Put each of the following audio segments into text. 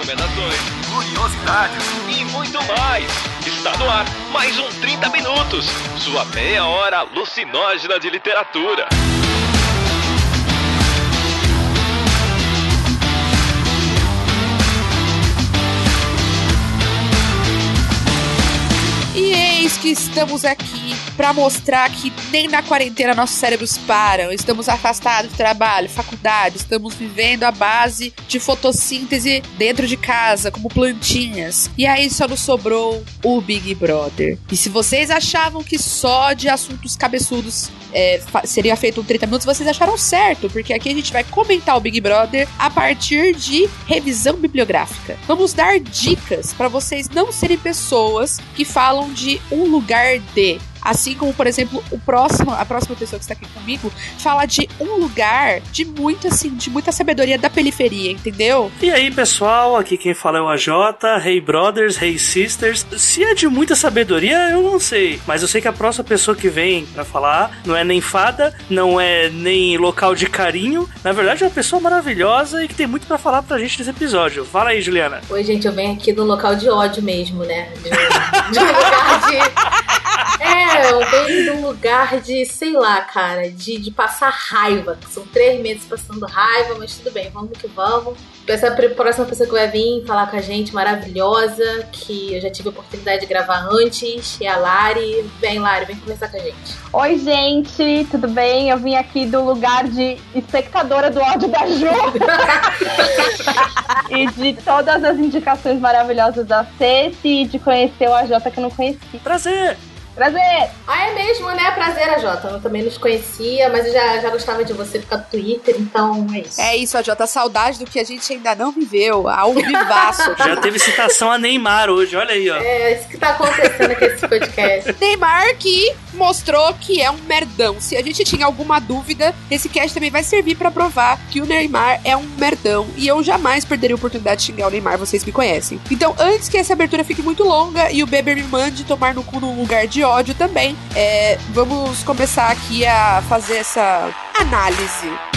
recomendações, curiosidades e muito mais. Está no ar mais um 30 Minutos, sua meia hora alucinógena de literatura. E eis que estamos aqui para mostrar que nem na quarentena nossos cérebros param. Estamos afastados do trabalho, faculdade, estamos vivendo a base de fotossíntese dentro de casa, como plantinhas. E aí só nos sobrou o Big Brother. E se vocês achavam que só de assuntos cabeçudos é, seria feito um 30 minutos, vocês acharam certo, porque aqui a gente vai comentar o Big Brother a partir de revisão bibliográfica. Vamos dar dicas para vocês não serem pessoas que falam de um lugar de. Assim como, por exemplo, o próximo, a próxima pessoa que está aqui comigo fala de um lugar de muita, assim, de muita sabedoria da periferia, entendeu? E aí, pessoal, aqui quem fala é o AJ, Hey Brothers, Hey Sisters. Se é de muita sabedoria, eu não sei. Mas eu sei que a próxima pessoa que vem para falar não é nem fada, não é nem local de carinho. Na verdade, é uma pessoa maravilhosa e que tem muito para falar pra gente nesse episódio. Fala aí, Juliana. Oi, gente, eu venho aqui do local de ódio mesmo, né? De, de um lugar de. É, eu venho de um lugar de, sei lá, cara, de, de passar raiva. São três meses passando raiva, mas tudo bem, vamos que vamos. Essa próxima pessoa que vai vir falar com a gente, maravilhosa, que eu já tive a oportunidade de gravar antes, é a Lari. Vem, Lari, vem conversar com a gente. Oi, gente, tudo bem? Eu vim aqui do lugar de espectadora do ódio da Ju. e de todas as indicações maravilhosas da Ceci e de conhecer o AJ que eu não conheci. Prazer! Prazer! Ah, é mesmo, né? Prazer, AJ. Eu também te conhecia, mas eu já, já gostava de você por causa do Twitter, então é isso. É isso, AJ. Saudade do que a gente ainda não viveu. Ao vivaço. Já teve citação a Neymar hoje, olha aí, ó. É, isso que tá acontecendo aqui nesse podcast. Neymar que mostrou que é um merdão. Se a gente tinha alguma dúvida, esse cast também vai servir para provar que o Neymar é um merdão. E eu jamais perderia a oportunidade de xingar o Neymar, vocês me conhecem. Então, antes que essa abertura fique muito longa e o Beber me mande tomar no cu num lugar de ódio também, é, vamos começar aqui a fazer essa análise.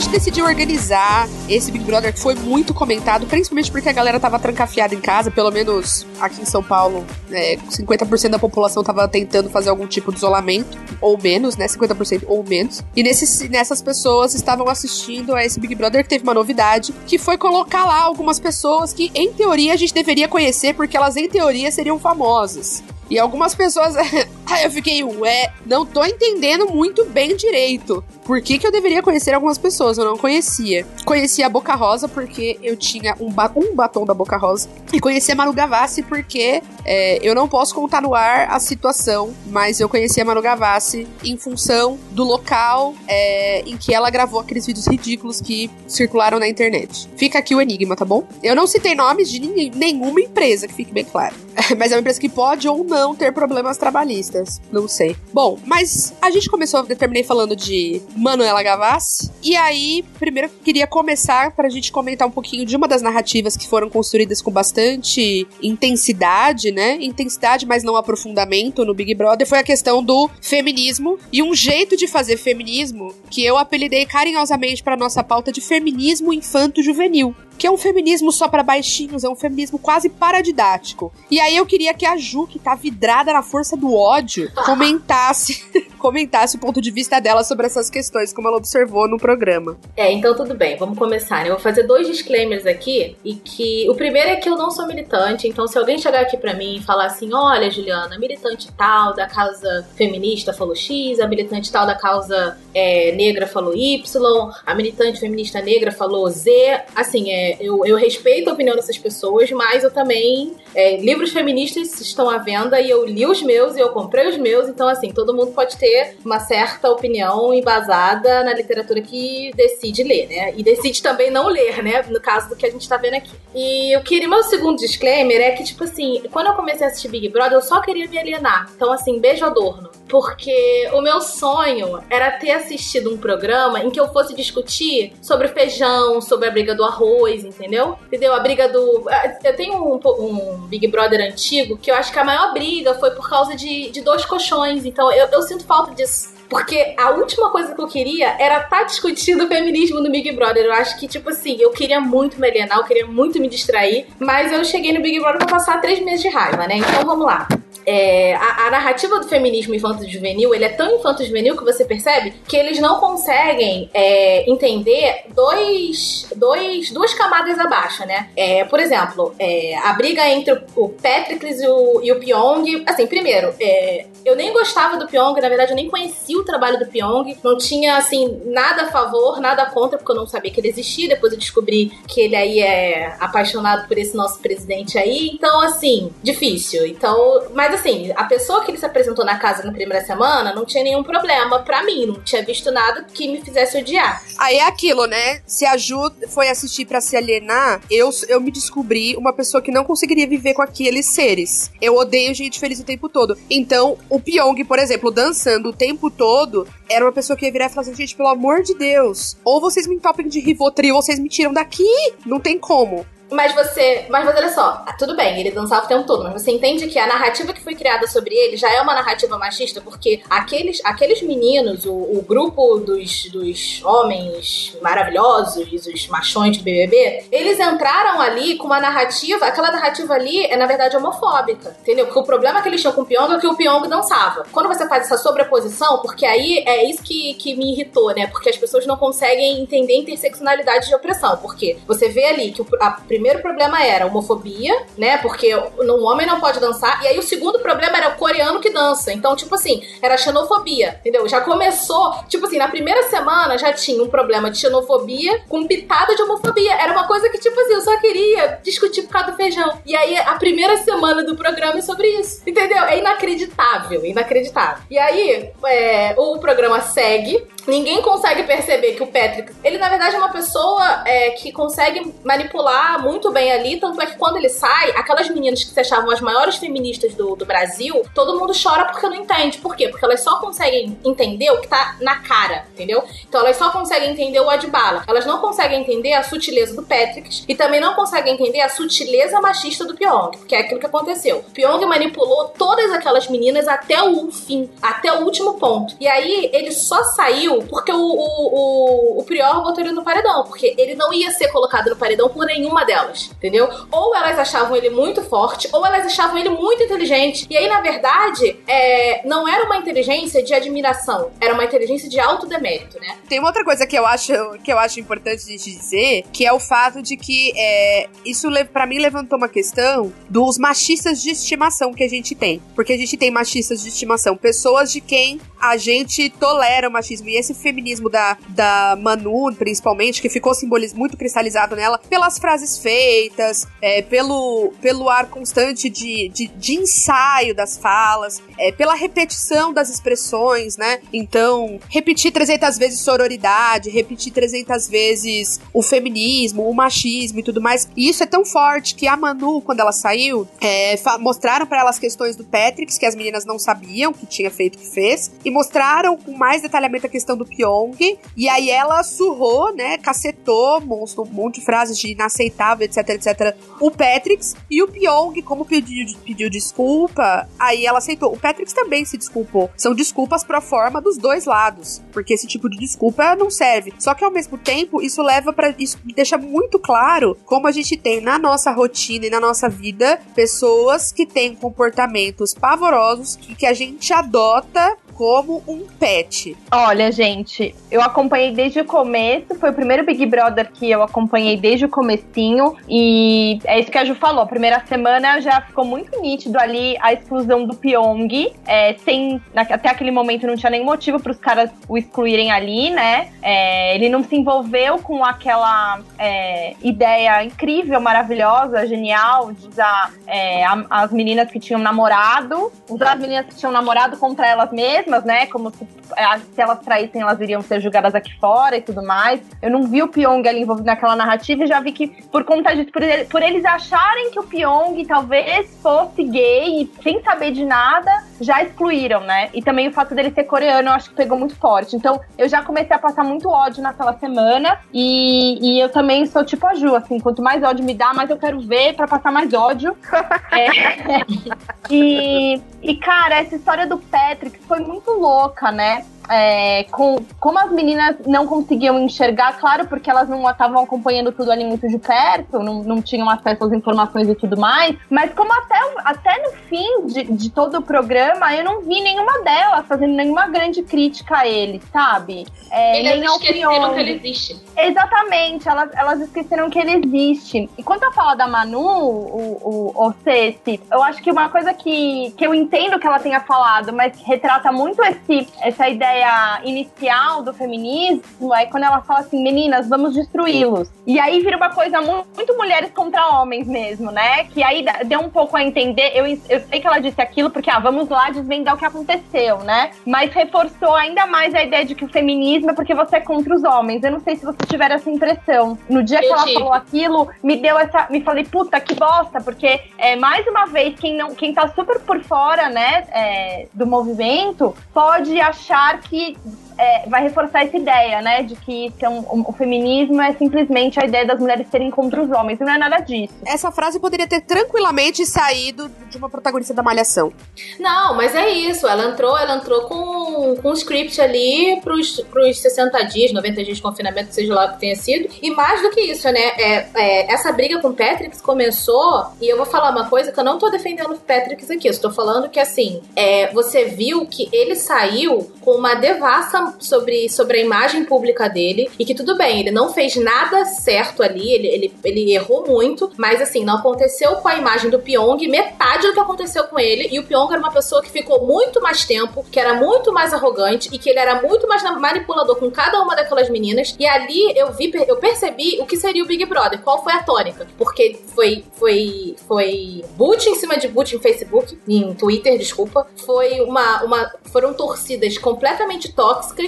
Gente decidiu organizar esse Big Brother que foi muito comentado, principalmente porque a galera tava trancafiada em casa, pelo menos aqui em São Paulo, né, 50% da população tava tentando fazer algum tipo de isolamento, ou menos, né, 50% ou menos. E nesses, nessas pessoas estavam assistindo a esse Big Brother que teve uma novidade, que foi colocar lá algumas pessoas que, em teoria, a gente deveria conhecer, porque elas, em teoria, seriam famosas. E algumas pessoas. Aí eu fiquei, ué, não tô entendendo muito bem direito. Por que, que eu deveria conhecer algumas pessoas? Eu não conhecia. Conhecia a Boca Rosa porque eu tinha um, ba um batom da Boca Rosa. E conhecia a Manu Gavassi porque é, eu não posso contar no ar a situação, mas eu conhecia a Manu Gavassi em função do local é, em que ela gravou aqueles vídeos ridículos que circularam na internet. Fica aqui o enigma, tá bom? Eu não citei nomes de nenhuma empresa, que fique bem claro. mas é uma empresa que pode ou não ter problemas trabalhistas. Não sei. Bom, mas a gente começou, eu terminei falando de Manuela Gavassi. E aí, primeiro queria começar pra gente comentar um pouquinho de uma das narrativas que foram construídas com bastante intensidade, né? Intensidade, mas não aprofundamento no Big Brother, foi a questão do feminismo. E um jeito de fazer feminismo que eu apelidei carinhosamente para nossa pauta de feminismo infanto-juvenil que é um feminismo só para baixinhos, é um feminismo quase paradidático. E aí eu queria que a Ju, que tá vidrada na força do ódio, comentasse comentasse o ponto de vista dela sobre essas questões, como ela observou no programa. É, então tudo bem, vamos começar. Né? Eu vou fazer dois disclaimers aqui, e que o primeiro é que eu não sou militante, então se alguém chegar aqui para mim e falar assim, olha, Juliana, militante tal da causa feminista falou X, a militante tal da causa é, negra falou Y, a militante feminista negra falou Z, assim, é, eu, eu respeito a opinião dessas pessoas, mas eu também. É, livros feministas estão à venda e eu li os meus e eu comprei os meus, então, assim, todo mundo pode ter ter uma certa opinião embasada na literatura que decide ler, né? E decide também não ler, né? No caso do que a gente tá vendo aqui. E eu queria, meu segundo disclaimer é que, tipo assim, quando eu comecei a assistir Big Brother, eu só queria me alienar. Então, assim, beijo Adorno. Porque o meu sonho era ter assistido um programa em que eu fosse discutir sobre feijão, sobre a briga do arroz, entendeu? Entendeu? A briga do. Eu tenho um, um Big Brother antigo que eu acho que a maior briga foi por causa de, de dois colchões. Então eu, eu sinto falta disso. Porque a última coisa que eu queria era estar tá discutindo o feminismo no Big Brother. Eu acho que, tipo assim, eu queria muito me alienar, eu queria muito me distrair, mas eu cheguei no Big Brother pra passar três meses de raiva, né? Então vamos lá. É, a, a, narrativa do feminismo infanto-juvenil, ele é tão infanto-juvenil que você percebe que eles não conseguem é, entender dois, dois, duas camadas abaixo, né? É, por exemplo, é, a briga entre o Patricles e o, e o Pyong. Assim, primeiro, é, eu nem gostava do Pyong, na verdade eu nem conhecia o trabalho do Pyong, não tinha, assim, nada a favor, nada contra, porque eu não sabia que ele existia. Depois eu descobri que ele aí é apaixonado por esse nosso presidente aí. Então, assim, difícil. Então, mas assim, a pessoa que ele se apresentou na casa na primeira semana não tinha nenhum problema para mim, não tinha visto nada que me fizesse odiar. Aí é aquilo, né? Se a Ju foi assistir para se alienar, eu, eu me descobri uma pessoa que não conseguiria viver com aqueles seres. Eu odeio gente feliz o tempo todo. Então, o Pyong, por exemplo, dançando o tempo todo, era uma pessoa que ia virar e falar assim, gente, pelo amor de Deus, ou vocês me entopem de Rivotril, ou vocês me tiram daqui. Não tem como. Mas você. Mas olha só, tudo bem, ele dançava o tempo todo, mas você entende que a narrativa que foi criada sobre ele já é uma narrativa machista, porque aqueles, aqueles meninos, o, o grupo dos, dos homens maravilhosos, os machões do BBB, eles entraram ali com uma narrativa, aquela narrativa ali é na verdade homofóbica, entendeu? Porque o problema que eles tinham com o Pyong é que o Pyong dançava. Quando você faz essa sobreposição, porque aí é isso que, que me irritou, né? Porque as pessoas não conseguem entender interseccionalidade de opressão, porque você vê ali que a primeiro problema era homofobia, né? Porque um homem não pode dançar. E aí o segundo problema era o coreano que dança. Então, tipo assim, era xenofobia, entendeu? Já começou, tipo assim, na primeira semana já tinha um problema de xenofobia com pitada de homofobia. Era uma coisa que, tipo assim, eu só queria discutir por causa do feijão. E aí a primeira semana do programa é sobre isso, entendeu? É inacreditável, inacreditável. E aí é, o programa segue. Ninguém consegue perceber que o Patrick, ele na verdade é uma pessoa é, que consegue manipular muito bem ali, tanto é que quando ele sai, aquelas meninas que se achavam as maiores feministas do, do Brasil, todo mundo chora porque não entende. Por quê? Porque elas só conseguem entender o que tá na cara, entendeu? Então elas só conseguem entender o Adbala. Elas não conseguem entender a sutileza do Patrick e também não conseguem entender a sutileza machista do Pyong, porque é aquilo que aconteceu. O Pyong manipulou todas aquelas meninas até o fim, até o último ponto. E aí ele só saiu porque o, o, o, o Prior botou ele no paredão, porque ele não ia ser colocado no paredão por nenhuma delas, entendeu? Ou elas achavam ele muito forte, ou elas achavam ele muito inteligente. E aí, na verdade, é, não era uma inteligência de admiração, era uma inteligência de autodemérito, né? Tem uma outra coisa que eu acho, que eu acho importante de dizer, que é o fato de que é, isso para mim levantou uma questão dos machistas de estimação que a gente tem. Porque a gente tem machistas de estimação, pessoas de quem a gente tolera o machismo. E esse feminismo da, da Manu, principalmente, que ficou simboliz muito cristalizado nela, pelas frases feitas, é, pelo, pelo ar constante de, de, de ensaio das falas, é, pela repetição das expressões, né? Então, repetir 300 vezes sororidade, repetir 300 vezes o feminismo, o machismo e tudo mais. E isso é tão forte que a Manu, quando ela saiu, é, mostraram para ela as questões do Patrick, que as meninas não sabiam que tinha feito que fez, e mostraram com mais detalhamento a questão do Pyong. E aí ela surrou, né? Cacetou, monstro, um monte de frases de inaceitável, etc, etc. O Patrix e o Pyong, como pediu, pediu desculpa, aí ela aceitou. O Patrix também se desculpou. São desculpas pro forma dos dois lados. Porque esse tipo de desculpa não serve. Só que ao mesmo tempo, isso leva para Isso deixa muito claro como a gente tem na nossa rotina e na nossa vida pessoas que têm comportamentos pavorosos e que a gente adota como um pet? Olha, gente, eu acompanhei desde o começo, foi o primeiro Big Brother que eu acompanhei desde o comecinho e é isso que a Ju falou, a primeira semana já ficou muito nítido ali a exclusão do Pyong, é, sem, até aquele momento não tinha nenhum motivo para os caras o excluírem ali, né? É, ele não se envolveu com aquela é, ideia incrível, maravilhosa, genial de usar é, a, as meninas que tinham namorado, usar as meninas que tinham namorado contra elas mesmas, mesmas, né? Como se, é, se elas traíssem, elas iriam ser julgadas aqui fora e tudo mais. Eu não vi o Pyong ali envolvido naquela narrativa e já vi que, por conta disso, por, ele, por eles acharem que o Pyong talvez fosse gay e sem saber de nada, já excluíram, né? E também o fato dele ser coreano, eu acho que pegou muito forte. Então, eu já comecei a passar muito ódio naquela semana e, e eu também sou tipo a Ju, assim, quanto mais ódio me dá, mais eu quero ver para passar mais ódio. é. e, e, cara, essa história do Patrick foi muito louca, né? É, com, como as meninas não conseguiam enxergar, claro, porque elas não estavam acompanhando tudo ali muito de perto, não, não tinham acesso às informações e tudo mais, mas como até, até no fim de, de todo o programa, eu não vi nenhuma delas fazendo nenhuma grande crítica a ele, sabe? É, Eles nem esqueceram que ele existe. Exatamente, elas, elas esqueceram que ele existe. E quando eu falo da Manu, o, o, o Ceci, eu acho que uma coisa que, que eu entendo que ela tenha falado, mas retrata muito esse, essa ideia ideia inicial do feminismo é quando ela fala assim, meninas, vamos destruí-los. E aí vira uma coisa muito, mulheres contra homens mesmo, né? Que aí deu um pouco a entender. Eu, eu sei que ela disse aquilo porque, ah, vamos lá desvendar o que aconteceu, né? Mas reforçou ainda mais a ideia de que o feminismo é porque você é contra os homens. Eu não sei se vocês tiveram essa impressão. No dia que ela falou aquilo, me deu essa. Me falei, puta, que bosta, porque é, mais uma vez, quem, não, quem tá super por fora, né, é, do movimento, pode achar que é, vai reforçar essa ideia, né, de que então, o, o, feminismo é simplesmente a ideia das mulheres serem contra os homens, e não é nada disso. Essa frase poderia ter tranquilamente saído de uma protagonista da Malhação. Não, mas é isso, ela entrou, ela entrou com, com um script ali pros, pros 60 dias, 90 dias de confinamento, seja lá o que tenha sido, e mais do que isso, né, é, é, essa briga com o Patrick começou, e eu vou falar uma coisa que eu não tô defendendo o Patrick aqui, eu estou falando que, assim, é, você viu que ele saiu com uma devassa sobre, sobre a imagem pública dele e que tudo bem, ele não fez nada certo ali, ele, ele, ele errou muito, mas assim, não aconteceu com a imagem do Pyong metade do que aconteceu com ele. E o Pyong era uma pessoa que ficou muito mais tempo, que era muito mais arrogante e que ele era muito mais manipulador com cada uma daquelas meninas. E ali eu vi, eu percebi o que seria o Big Brother, qual foi a tônica. Porque foi, foi, foi boot em cima de boot em Facebook, em Twitter, desculpa. Foi uma, uma, foram torcidas completamente tóxicas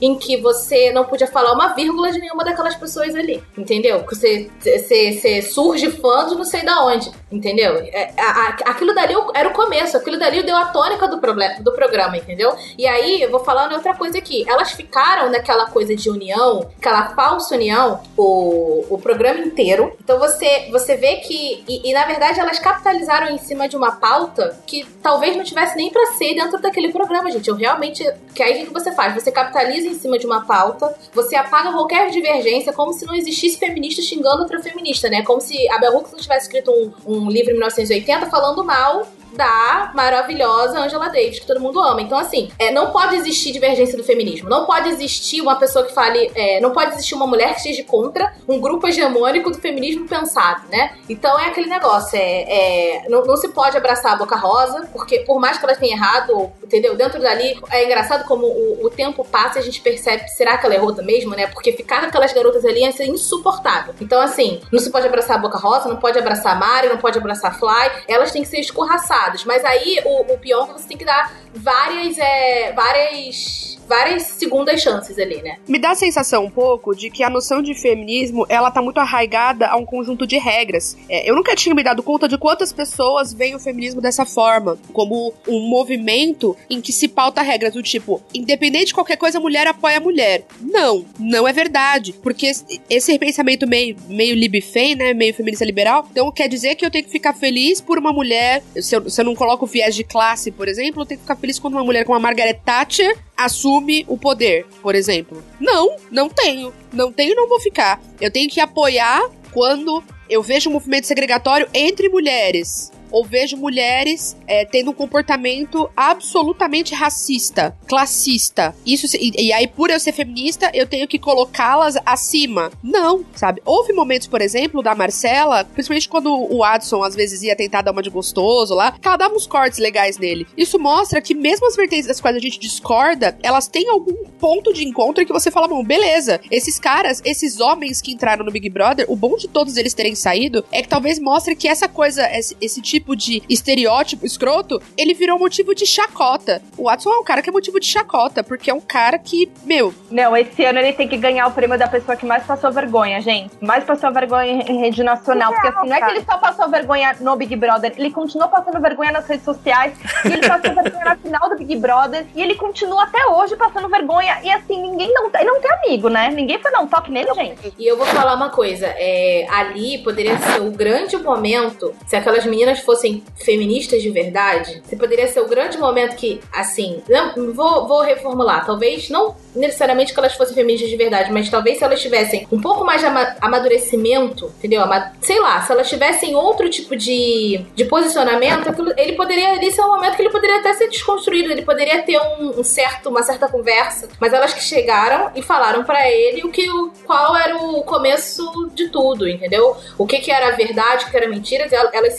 em que você não podia falar uma vírgula de nenhuma daquelas pessoas ali, entendeu? Que você, você, você surge fã de não sei da onde, entendeu? É, aquilo dali era o começo, aquilo dali deu a tônica do, problema, do programa, entendeu? E aí, eu vou falando outra coisa aqui. Elas ficaram naquela coisa de união, aquela falsa união, o, o programa inteiro. Então você, você vê que. E, e na verdade elas capitalizaram em cima de uma pauta que talvez não tivesse nem pra ser dentro daquele programa, gente. Eu realmente. Que aí o que você faz? Você capitaliza em cima de uma pauta, você apaga qualquer divergência, como se não existisse feminista xingando outra feminista, né? Como se a Bell Hooks não tivesse escrito um, um livro em 1980 falando mal da maravilhosa Angela Davis, que todo mundo ama. Então, assim, é, não pode existir divergência do feminismo. Não pode existir uma pessoa que fale. É, não pode existir uma mulher que esteja contra um grupo hegemônico do feminismo pensado, né? Então é aquele negócio. É, é não, não, se pode abraçar a boca rosa, porque por mais que elas tenham errado, entendeu? Dentro dali, é engraçado como o, o tempo passa e a gente percebe será que ela errou mesmo, né? Porque ficar com aquelas garotas ali ia ser insuportável. Então, assim, não se pode abraçar a boca rosa, não pode abraçar a Mari, não pode abraçar a Fly, elas têm que ser escorraçadas mas aí o, o pior é que você tem que dar várias, é, várias várias segundas chances ali, né? Me dá a sensação um pouco de que a noção de feminismo, ela tá muito arraigada a um conjunto de regras. É, eu nunca tinha me dado conta de quantas pessoas veem o feminismo dessa forma, como um movimento em que se pauta regras do tipo, independente de qualquer coisa, a mulher apoia a mulher. Não, não é verdade, porque esse pensamento meio, meio libfem, né, meio feminista liberal, então quer dizer que eu tenho que ficar feliz por uma mulher, se eu, se eu não coloco viés de classe, por exemplo, eu tenho que ficar feliz quando uma mulher como a Margaret Thatcher assume o poder, por exemplo. Não, não tenho. Não tenho e não vou ficar. Eu tenho que apoiar quando eu vejo um movimento segregatório entre mulheres ou vejo mulheres é, tendo um comportamento absolutamente racista, classista. Isso e, e, aí por eu ser feminista eu tenho que colocá-las acima. Não, sabe? Houve momentos, por exemplo, da Marcela, principalmente quando o Adson às vezes ia tentar dar uma de gostoso lá, que ela dava uns cortes legais nele. Isso mostra que mesmo as vertentes das quais a gente discorda, elas têm algum ponto de encontro que você fala, bom, beleza, esses caras, esses homens que entraram no Big Brother, o bom de todos eles terem saído é que talvez mostre que essa coisa, esse, esse tipo tipo de estereótipo escroto, ele virou motivo de chacota. O Watson é um cara que é motivo de chacota, porque é um cara que, meu. Não, esse ano ele tem que ganhar o prêmio da pessoa que mais passou vergonha, gente. Mais passou vergonha em rede nacional. Porque assim, não é que ele só passou vergonha no Big Brother, ele continuou passando vergonha nas redes sociais, e ele passou vergonha na final do Big Brother, e ele continua até hoje passando vergonha. E assim, ninguém não. Ele não tem amigo, né? Ninguém foi dar um toque nele, gente. E eu vou falar uma coisa: é, ali poderia ser o grande momento, se aquelas meninas fossem feministas de verdade, poderia ser o grande momento que, assim, não, vou, vou reformular, talvez não necessariamente que elas fossem feministas de verdade, mas talvez se elas tivessem um pouco mais de ama amadurecimento, entendeu? Sei lá, se elas tivessem outro tipo de, de posicionamento, ele poderia ali ser um momento que ele poderia até ser desconstruído, ele poderia ter um, um certo, uma certa conversa, mas elas que chegaram e falaram para ele o que o, qual era o começo de tudo, entendeu? O que que era verdade, o que era mentira, elas, elas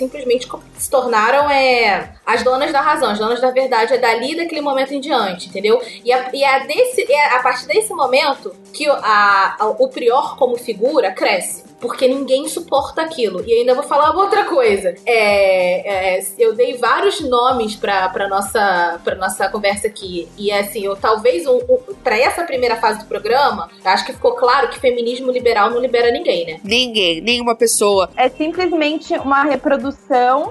se tornaram é, as donas da razão, as donas da verdade é dali daquele momento em diante, entendeu? E a, e a desse é a partir desse momento que a, a, o prior como figura cresce porque ninguém suporta aquilo. E ainda vou falar outra coisa. É, é, eu dei vários nomes pra, pra, nossa, pra nossa conversa aqui. E assim, eu talvez um, um, pra essa primeira fase do programa, acho que ficou claro que feminismo liberal não libera ninguém, né? Ninguém, nenhuma pessoa. É simplesmente uma reprodução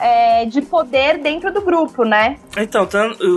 é, de poder dentro do grupo, né? Então,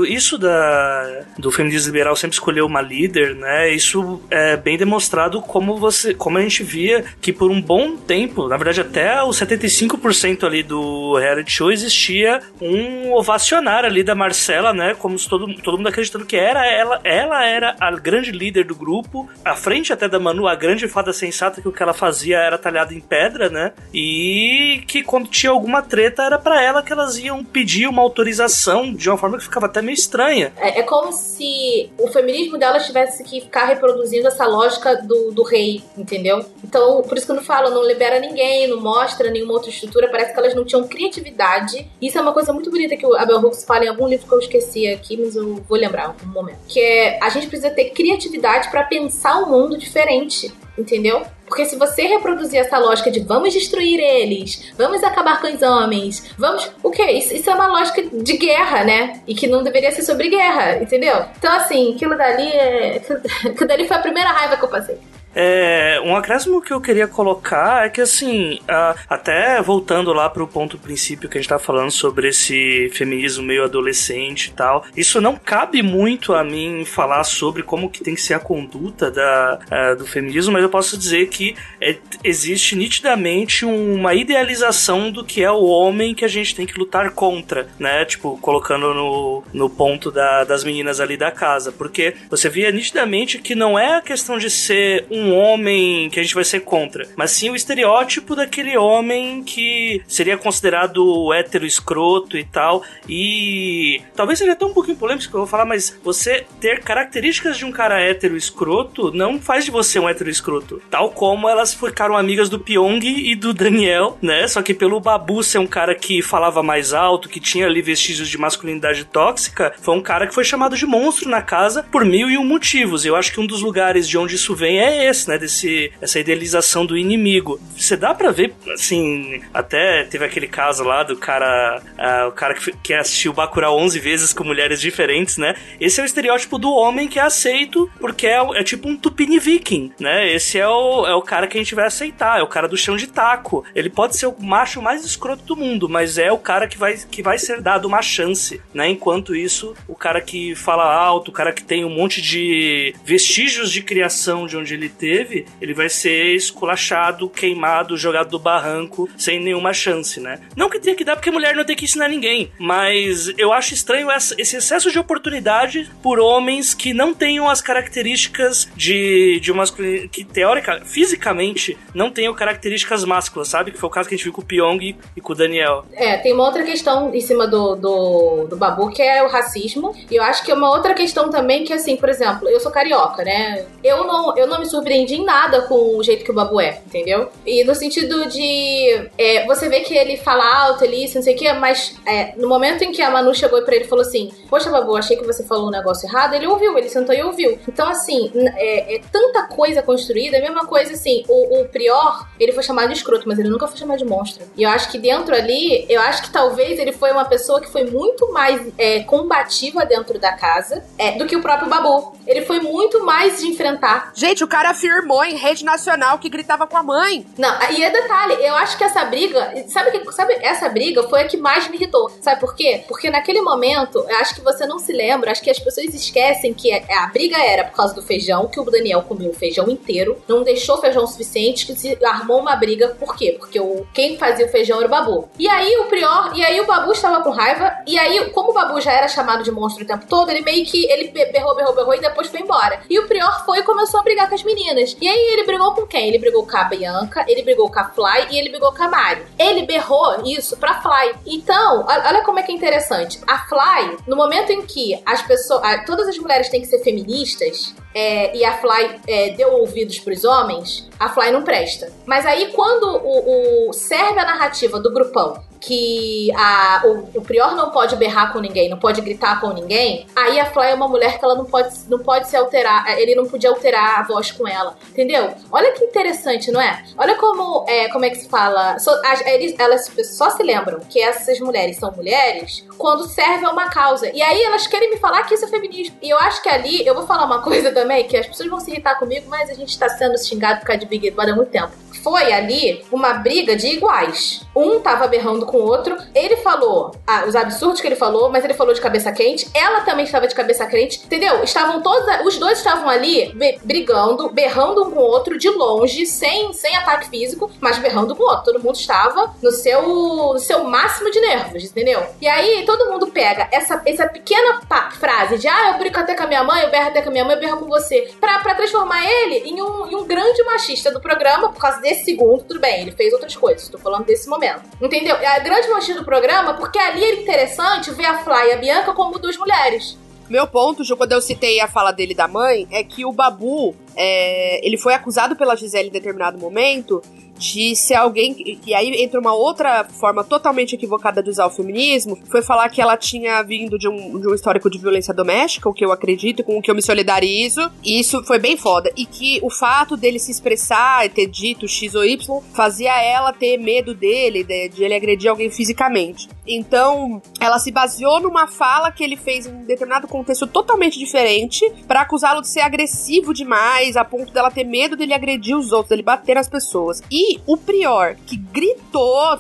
isso da, do feminismo liberal sempre escolher uma líder, né? Isso é bem demonstrado como você, como a gente via que por um bom tempo, na verdade até os 75% ali do reality show existia um ovacionar ali da Marcela, né? Como se todo, todo mundo acreditando que era ela, ela era a grande líder do grupo, à frente até da Manu, a grande fada sensata que o que ela fazia era talhado em pedra, né? E que quando tinha alguma treta era para ela que elas iam pedir uma autorização de uma forma que ficava até meio estranha. É, é como se o feminismo dela tivesse que ficar reproduzindo essa lógica do, do rei, entendeu? Então, por isso que eu não falo, não libera ninguém, não mostra nenhuma outra estrutura, parece que elas não tinham criatividade. Isso é uma coisa muito bonita que o Abel Hooks fala em algum livro que eu esqueci aqui, mas eu vou lembrar um momento. Que é a gente precisa ter criatividade para pensar um mundo diferente entendeu? Porque se você reproduzir essa lógica de vamos destruir eles, vamos acabar com os homens, vamos. O quê? Isso, isso, é uma lógica de guerra, né? E que não deveria ser sobre guerra, entendeu? Então, assim, aquilo dali é. Aquilo dali foi a primeira raiva que eu passei. É, um acréscimo que eu queria colocar é que, assim, até voltando lá pro ponto princípio que a gente tava falando sobre esse feminismo meio adolescente e tal, isso não cabe muito a mim falar sobre como que tem que ser a conduta da, uh, do feminismo, mas eu posso dizer que é, existe nitidamente uma idealização do que é o homem que a gente tem que lutar contra, né? Tipo, colocando no, no ponto da, das meninas ali da casa, porque você via nitidamente que não é a questão de ser um um homem que a gente vai ser contra, mas sim o estereótipo daquele homem que seria considerado hétero escroto e tal. E talvez seja até um pouquinho polêmico que eu vou falar, mas você ter características de um cara hétero escroto não faz de você um hétero escroto. Tal como elas ficaram amigas do Pyong e do Daniel, né? Só que pelo Babu ser um cara que falava mais alto, que tinha ali vestígios de masculinidade tóxica, foi um cara que foi chamado de monstro na casa por mil e um motivos. Eu acho que um dos lugares de onde isso vem é esse, né? Desse, essa idealização do inimigo. Você dá para ver, assim, até teve aquele caso lá do cara, uh, o cara que, que assistiu Bacurau 11 vezes com mulheres diferentes, né? Esse é o estereótipo do homem que é aceito porque é, é tipo um tupini viking, né? Esse é o, é o cara que a gente vai aceitar, é o cara do chão de taco. Ele pode ser o macho mais escroto do mundo, mas é o cara que vai, que vai ser dado uma chance, né? Enquanto isso, o cara que fala alto, o cara que tem um monte de vestígios de criação de onde ele teve, ele vai ser esculachado, queimado, jogado do barranco, sem nenhuma chance, né? Não que tenha que dar, porque mulher não tem que ensinar ninguém, mas eu acho estranho esse excesso de oportunidade por homens que não tenham as características de, de masculinidade, que teórica, fisicamente, não tenham características másculas, sabe? Que foi o caso que a gente viu com o Pyong e com o Daniel. É, tem uma outra questão em cima do, do, do Babu, que é o racismo, e eu acho que é uma outra questão também que, assim, por exemplo, eu sou carioca, né? Eu não, eu não me surpreendo surpreende em nada com o jeito que o Babu é, entendeu? E no sentido de. É, você vê que ele fala alto ali, não sei o quê, mas é, no momento em que a Manu chegou pra ele e falou assim: Poxa, Babu, achei que você falou um negócio errado, ele ouviu, ele sentou e ouviu. Então, assim, é, é tanta coisa construída, é a mesma coisa assim, o, o Prior, ele foi chamado de escroto, mas ele nunca foi chamado de monstro. E eu acho que dentro ali, eu acho que talvez ele foi uma pessoa que foi muito mais é, combativa dentro da casa é, do que o próprio Babu. Ele foi muito mais de enfrentar. Gente, o cara afirmou em rede nacional que gritava com a mãe. Não, e é detalhe, eu acho que essa briga, sabe que sabe essa briga foi a que mais me irritou. Sabe por quê? Porque naquele momento, eu acho que você não se lembra, acho que as pessoas esquecem que a briga era por causa do feijão, que o Daniel comeu o feijão inteiro, não deixou feijão suficiente, que se armou uma briga. Por quê? Porque o quem fazia o feijão era o Babu. E aí o Prior, e aí o Babu estava com raiva, e aí como o Babu já era chamado de monstro o tempo todo, ele meio que ele berrou, berrou, berrou e depois foi embora. E o Prior foi e começou a brigar com as meninas. E aí ele brigou com quem? Ele brigou com a Bianca, ele brigou com a Fly e ele brigou com a Mari. Ele berrou isso pra Fly. Então, olha como é que é interessante. A Fly, no momento em que as pessoas, todas as mulheres têm que ser feministas, é, e a Fly é, deu ouvidos pros homens, a Fly não presta. Mas aí, quando o, o serve a narrativa do grupão que a, o, o, Prior não pode berrar com ninguém, não pode gritar com ninguém, aí a Fly é uma mulher que ela não pode, não pode se alterar, ele não podia alterar a voz com ela, entendeu? Olha que interessante, não é? Olha como é, como é que se fala, so, as, eles, elas só se lembram que essas mulheres são mulheres quando servem a uma causa, e aí elas querem me falar que isso é feminismo, e eu acho que ali, eu vou falar uma coisa também, que as pessoas vão se irritar comigo, mas a gente tá sendo xingado por causa de Big Brother há muito tempo. Foi ali uma briga de iguais. Um tava berrando com o outro. Ele falou ah, os absurdos que ele falou, mas ele falou de cabeça quente. Ela também estava de cabeça quente, entendeu? Estavam todos, os dois estavam ali brigando, berrando um com o outro de longe, sem, sem ataque físico, mas berrando com o outro. Todo mundo estava no seu, no seu máximo de nervos, entendeu? E aí todo mundo pega essa, essa pequena frase de ah, eu brinco até com a minha mãe, eu berro até com a minha mãe, eu berro com você, pra, pra transformar ele em um, em um grande machista do programa por causa desse segundo, tudo bem, ele fez outras coisas, tô falando desse momento. Entendeu? É a grande motivo do programa porque ali era interessante ver a Fly e a Bianca como duas mulheres. Meu ponto, Ju, quando eu citei a fala dele da mãe, é que o Babu, é, ele foi acusado pela Gisele em determinado momento de ser alguém. E aí entra uma outra forma totalmente equivocada de usar o feminismo. Foi falar que ela tinha vindo de um, de um histórico de violência doméstica, o que eu acredito, com o que eu me solidarizo. E isso foi bem foda. E que o fato dele se expressar e ter dito X ou Y fazia ela ter medo dele, de, de ele agredir alguém fisicamente. Então, ela se baseou numa fala que ele fez em um determinado contexto totalmente diferente para acusá-lo de ser agressivo demais, a ponto dela ter medo dele agredir os outros, dele bater nas pessoas. E o Prior, que gritou,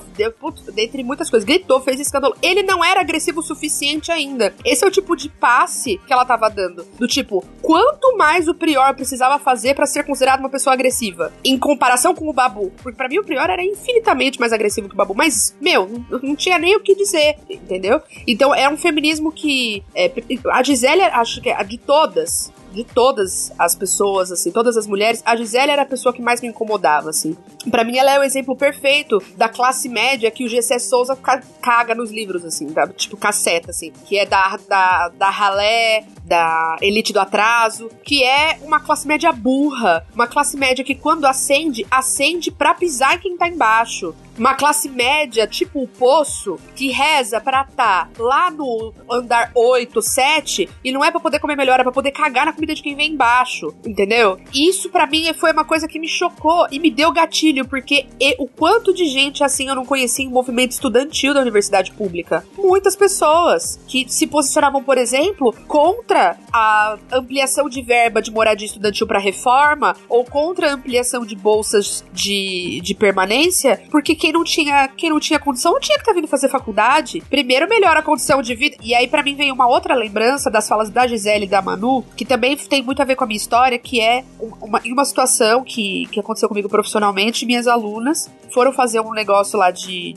dentre muitas coisas, gritou, fez escândalo, ele não era agressivo o suficiente ainda. Esse é o tipo de passe que ela tava dando. Do tipo, quanto mais o Prior precisava fazer para ser considerado uma pessoa agressiva, em comparação com o Babu. Porque para mim o Prior era infinitamente mais agressivo que o Babu. Mas, meu, não tinha nem o que dizer, entendeu? Então é um feminismo que. É, a Gisele, acho que é de todas, de todas as pessoas, assim, todas as mulheres, a Gisele era a pessoa que mais me incomodava, assim. Para mim, ela é o exemplo perfeito da classe média que o GC Souza caga nos livros, assim, da, tipo casseta, assim, que é da, da, da ralé, da elite do atraso, que é uma classe média burra, uma classe média que quando acende, acende pra pisar em quem tá embaixo uma classe média, tipo o Poço, que reza pra tá lá no andar 8, 7, e não é para poder comer melhor, é pra poder cagar na comida de quem vem embaixo, entendeu? Isso para mim foi uma coisa que me chocou e me deu gatilho, porque e, o quanto de gente assim eu não conhecia em movimento estudantil da universidade pública. Muitas pessoas que se posicionavam, por exemplo, contra a ampliação de verba de moradia estudantil para reforma ou contra a ampliação de bolsas de, de permanência, porque quem não tinha, quem não tinha condição não tinha que estar tá vindo fazer faculdade. Primeiro melhora a condição de vida. E aí para mim veio uma outra lembrança das falas da Gisele e da Manu, que também tem muito a ver com a minha história, que é uma, uma situação que, que aconteceu comigo profissionalmente, minhas alunas foram fazer um negócio lá de.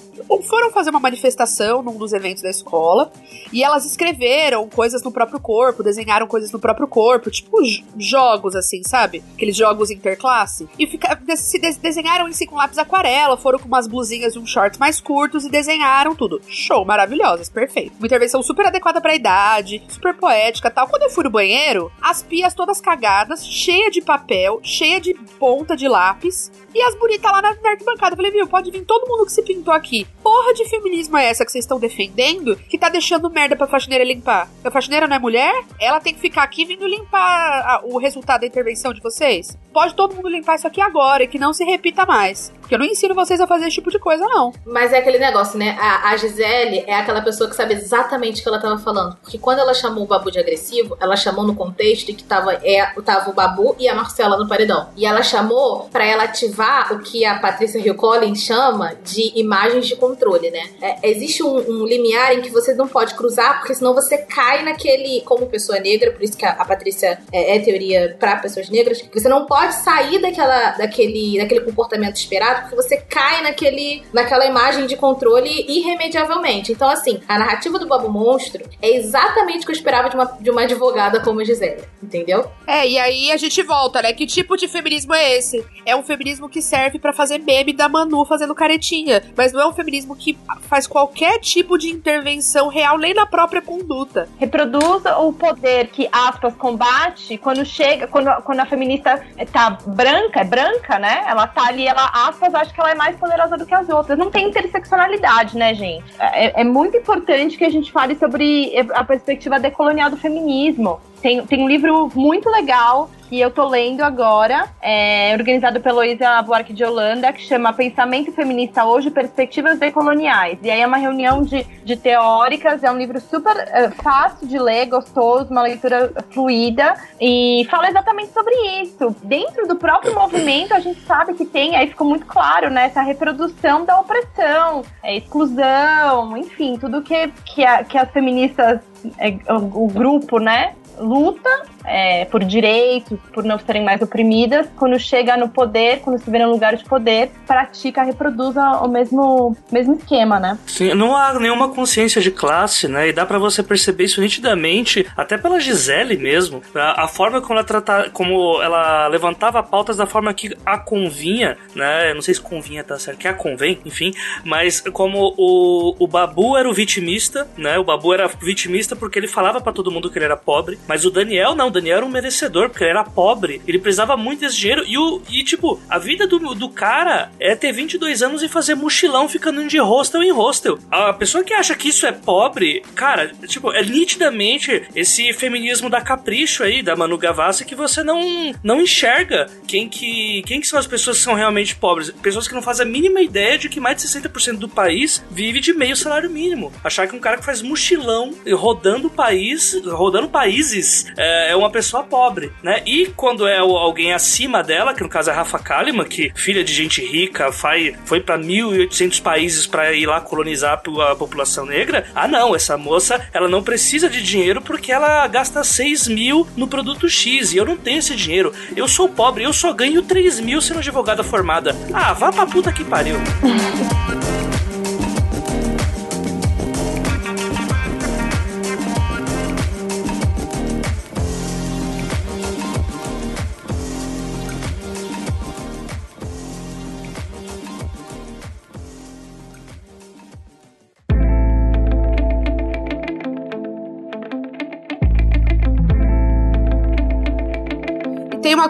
Foram fazer uma manifestação num dos eventos da escola. E elas escreveram coisas no próprio corpo, desenharam coisas no próprio corpo, tipo jogos, assim, sabe? Aqueles jogos interclasse. E fica, se desenharam em si com lápis aquarela, foram com umas blusinhas e uns shorts mais curtos e desenharam tudo. Show, maravilhosas, perfeito. Uma intervenção super adequada pra idade, super poética tal. Quando eu fui no banheiro, as pias todas cagadas, cheia de papel, cheia de ponta de lápis. E as bonitas lá na, na arquibancada. Falei, viu, pode vir todo mundo que se pintou aqui. Porra de feminismo é essa que vocês estão defendendo que tá deixando merda pra faxineira limpar? A faxineira não é mulher? Ela tem que ficar aqui vindo limpar a, o resultado da intervenção de vocês? Pode todo mundo limpar isso aqui agora e que não se repita mais. Porque eu não ensino vocês a fazer esse tipo de coisa, não. Mas é aquele negócio, né? A, a Gisele é aquela pessoa que sabe exatamente o que ela tava falando. Porque quando ela chamou o Babu de agressivo, ela chamou no contexto que tava, é, tava o Babu e a Marcela no paredão. E ela chamou para ela ativar o que a Patrícia Hill Collins chama de imagens de controle, né? É, existe um, um, limiar em que você não pode cruzar, porque senão você cai naquele. Como pessoa negra, por isso que a, a Patrícia é, é teoria para pessoas negras, você não pode sair daquela, daquele, daquele comportamento esperado, porque você cai naquele, naquela imagem de controle irremediavelmente. Então, assim, a narrativa do Bobo Monstro é exatamente o que eu esperava de uma, de uma advogada como a Gisele, entendeu? É, e aí a gente volta, né? Que tipo de feminismo é esse? É um feminismo que serve para fazer meme da Manu fazendo caretinha, mas não é um feminismo que faz qualquer tipo de intervenção real, nem na própria conduta. Reproduz o poder que aspas combate quando chega, quando, quando a feminista tá branca, é branca, né? Ela tá ali, ela aspas, acho que ela é mais poderosa do que as outras. Não tem interseccionalidade, né, gente? É, é muito importante que a gente fale sobre a perspectiva decolonial do feminismo. Tem, tem um livro muito legal que eu tô lendo agora, é, organizado pela Luísa Buarque de Holanda, que chama Pensamento Feminista Hoje, Perspectivas Decoloniais. E aí é uma reunião de, de teóricas, é um livro super uh, fácil de ler, gostoso, uma leitura fluida, e fala exatamente sobre isso. Dentro do próprio movimento, a gente sabe que tem, aí ficou muito claro, né, essa reprodução da opressão, é, exclusão, enfim, tudo que, que, a, que as feministas, é, o, o grupo, né, luta é, por direitos, por não serem mais oprimidas, quando chega no poder, quando se vê no lugar de poder, pratica, reproduz o mesmo, mesmo esquema, né? Sim, não há nenhuma consciência de classe, né? E dá para você perceber isso nitidamente, até pela Gisele mesmo. A, a, forma como ela tratava, como ela levantava pautas da forma que a convinha, né? Eu não sei se convinha tá certo, que a convém, enfim, mas como o, o Babu era o vitimista, né? O Babu era vitimista porque ele falava para todo mundo que ele era pobre, mas o Daniel não, o Daniel era um merecedor, porque ele era pobre, ele precisava muito desse dinheiro. E, o, e tipo, a vida do, do cara é ter 22 anos e fazer mochilão ficando de hostel em hostel. A pessoa que acha que isso é pobre, cara, tipo, é nitidamente esse feminismo da capricho aí, da Manu Gavassi, que você não, não enxerga quem que, quem que são as pessoas que são realmente pobres. Pessoas que não fazem a mínima ideia de que mais de 60% do país vive de meio salário mínimo. Achar que um cara que faz mochilão rodando o país, rodando países é, é, uma pessoa pobre, né? E quando é alguém acima dela, que no caso é a Rafa Kalimann, que filha de gente rica, foi, foi para 1.800 países para ir lá colonizar a população negra, ah não, essa moça, ela não precisa de dinheiro porque ela gasta 6 mil no produto X e eu não tenho esse dinheiro. Eu sou pobre, eu só ganho 3 mil sendo advogada formada. Ah, vá pra puta que pariu.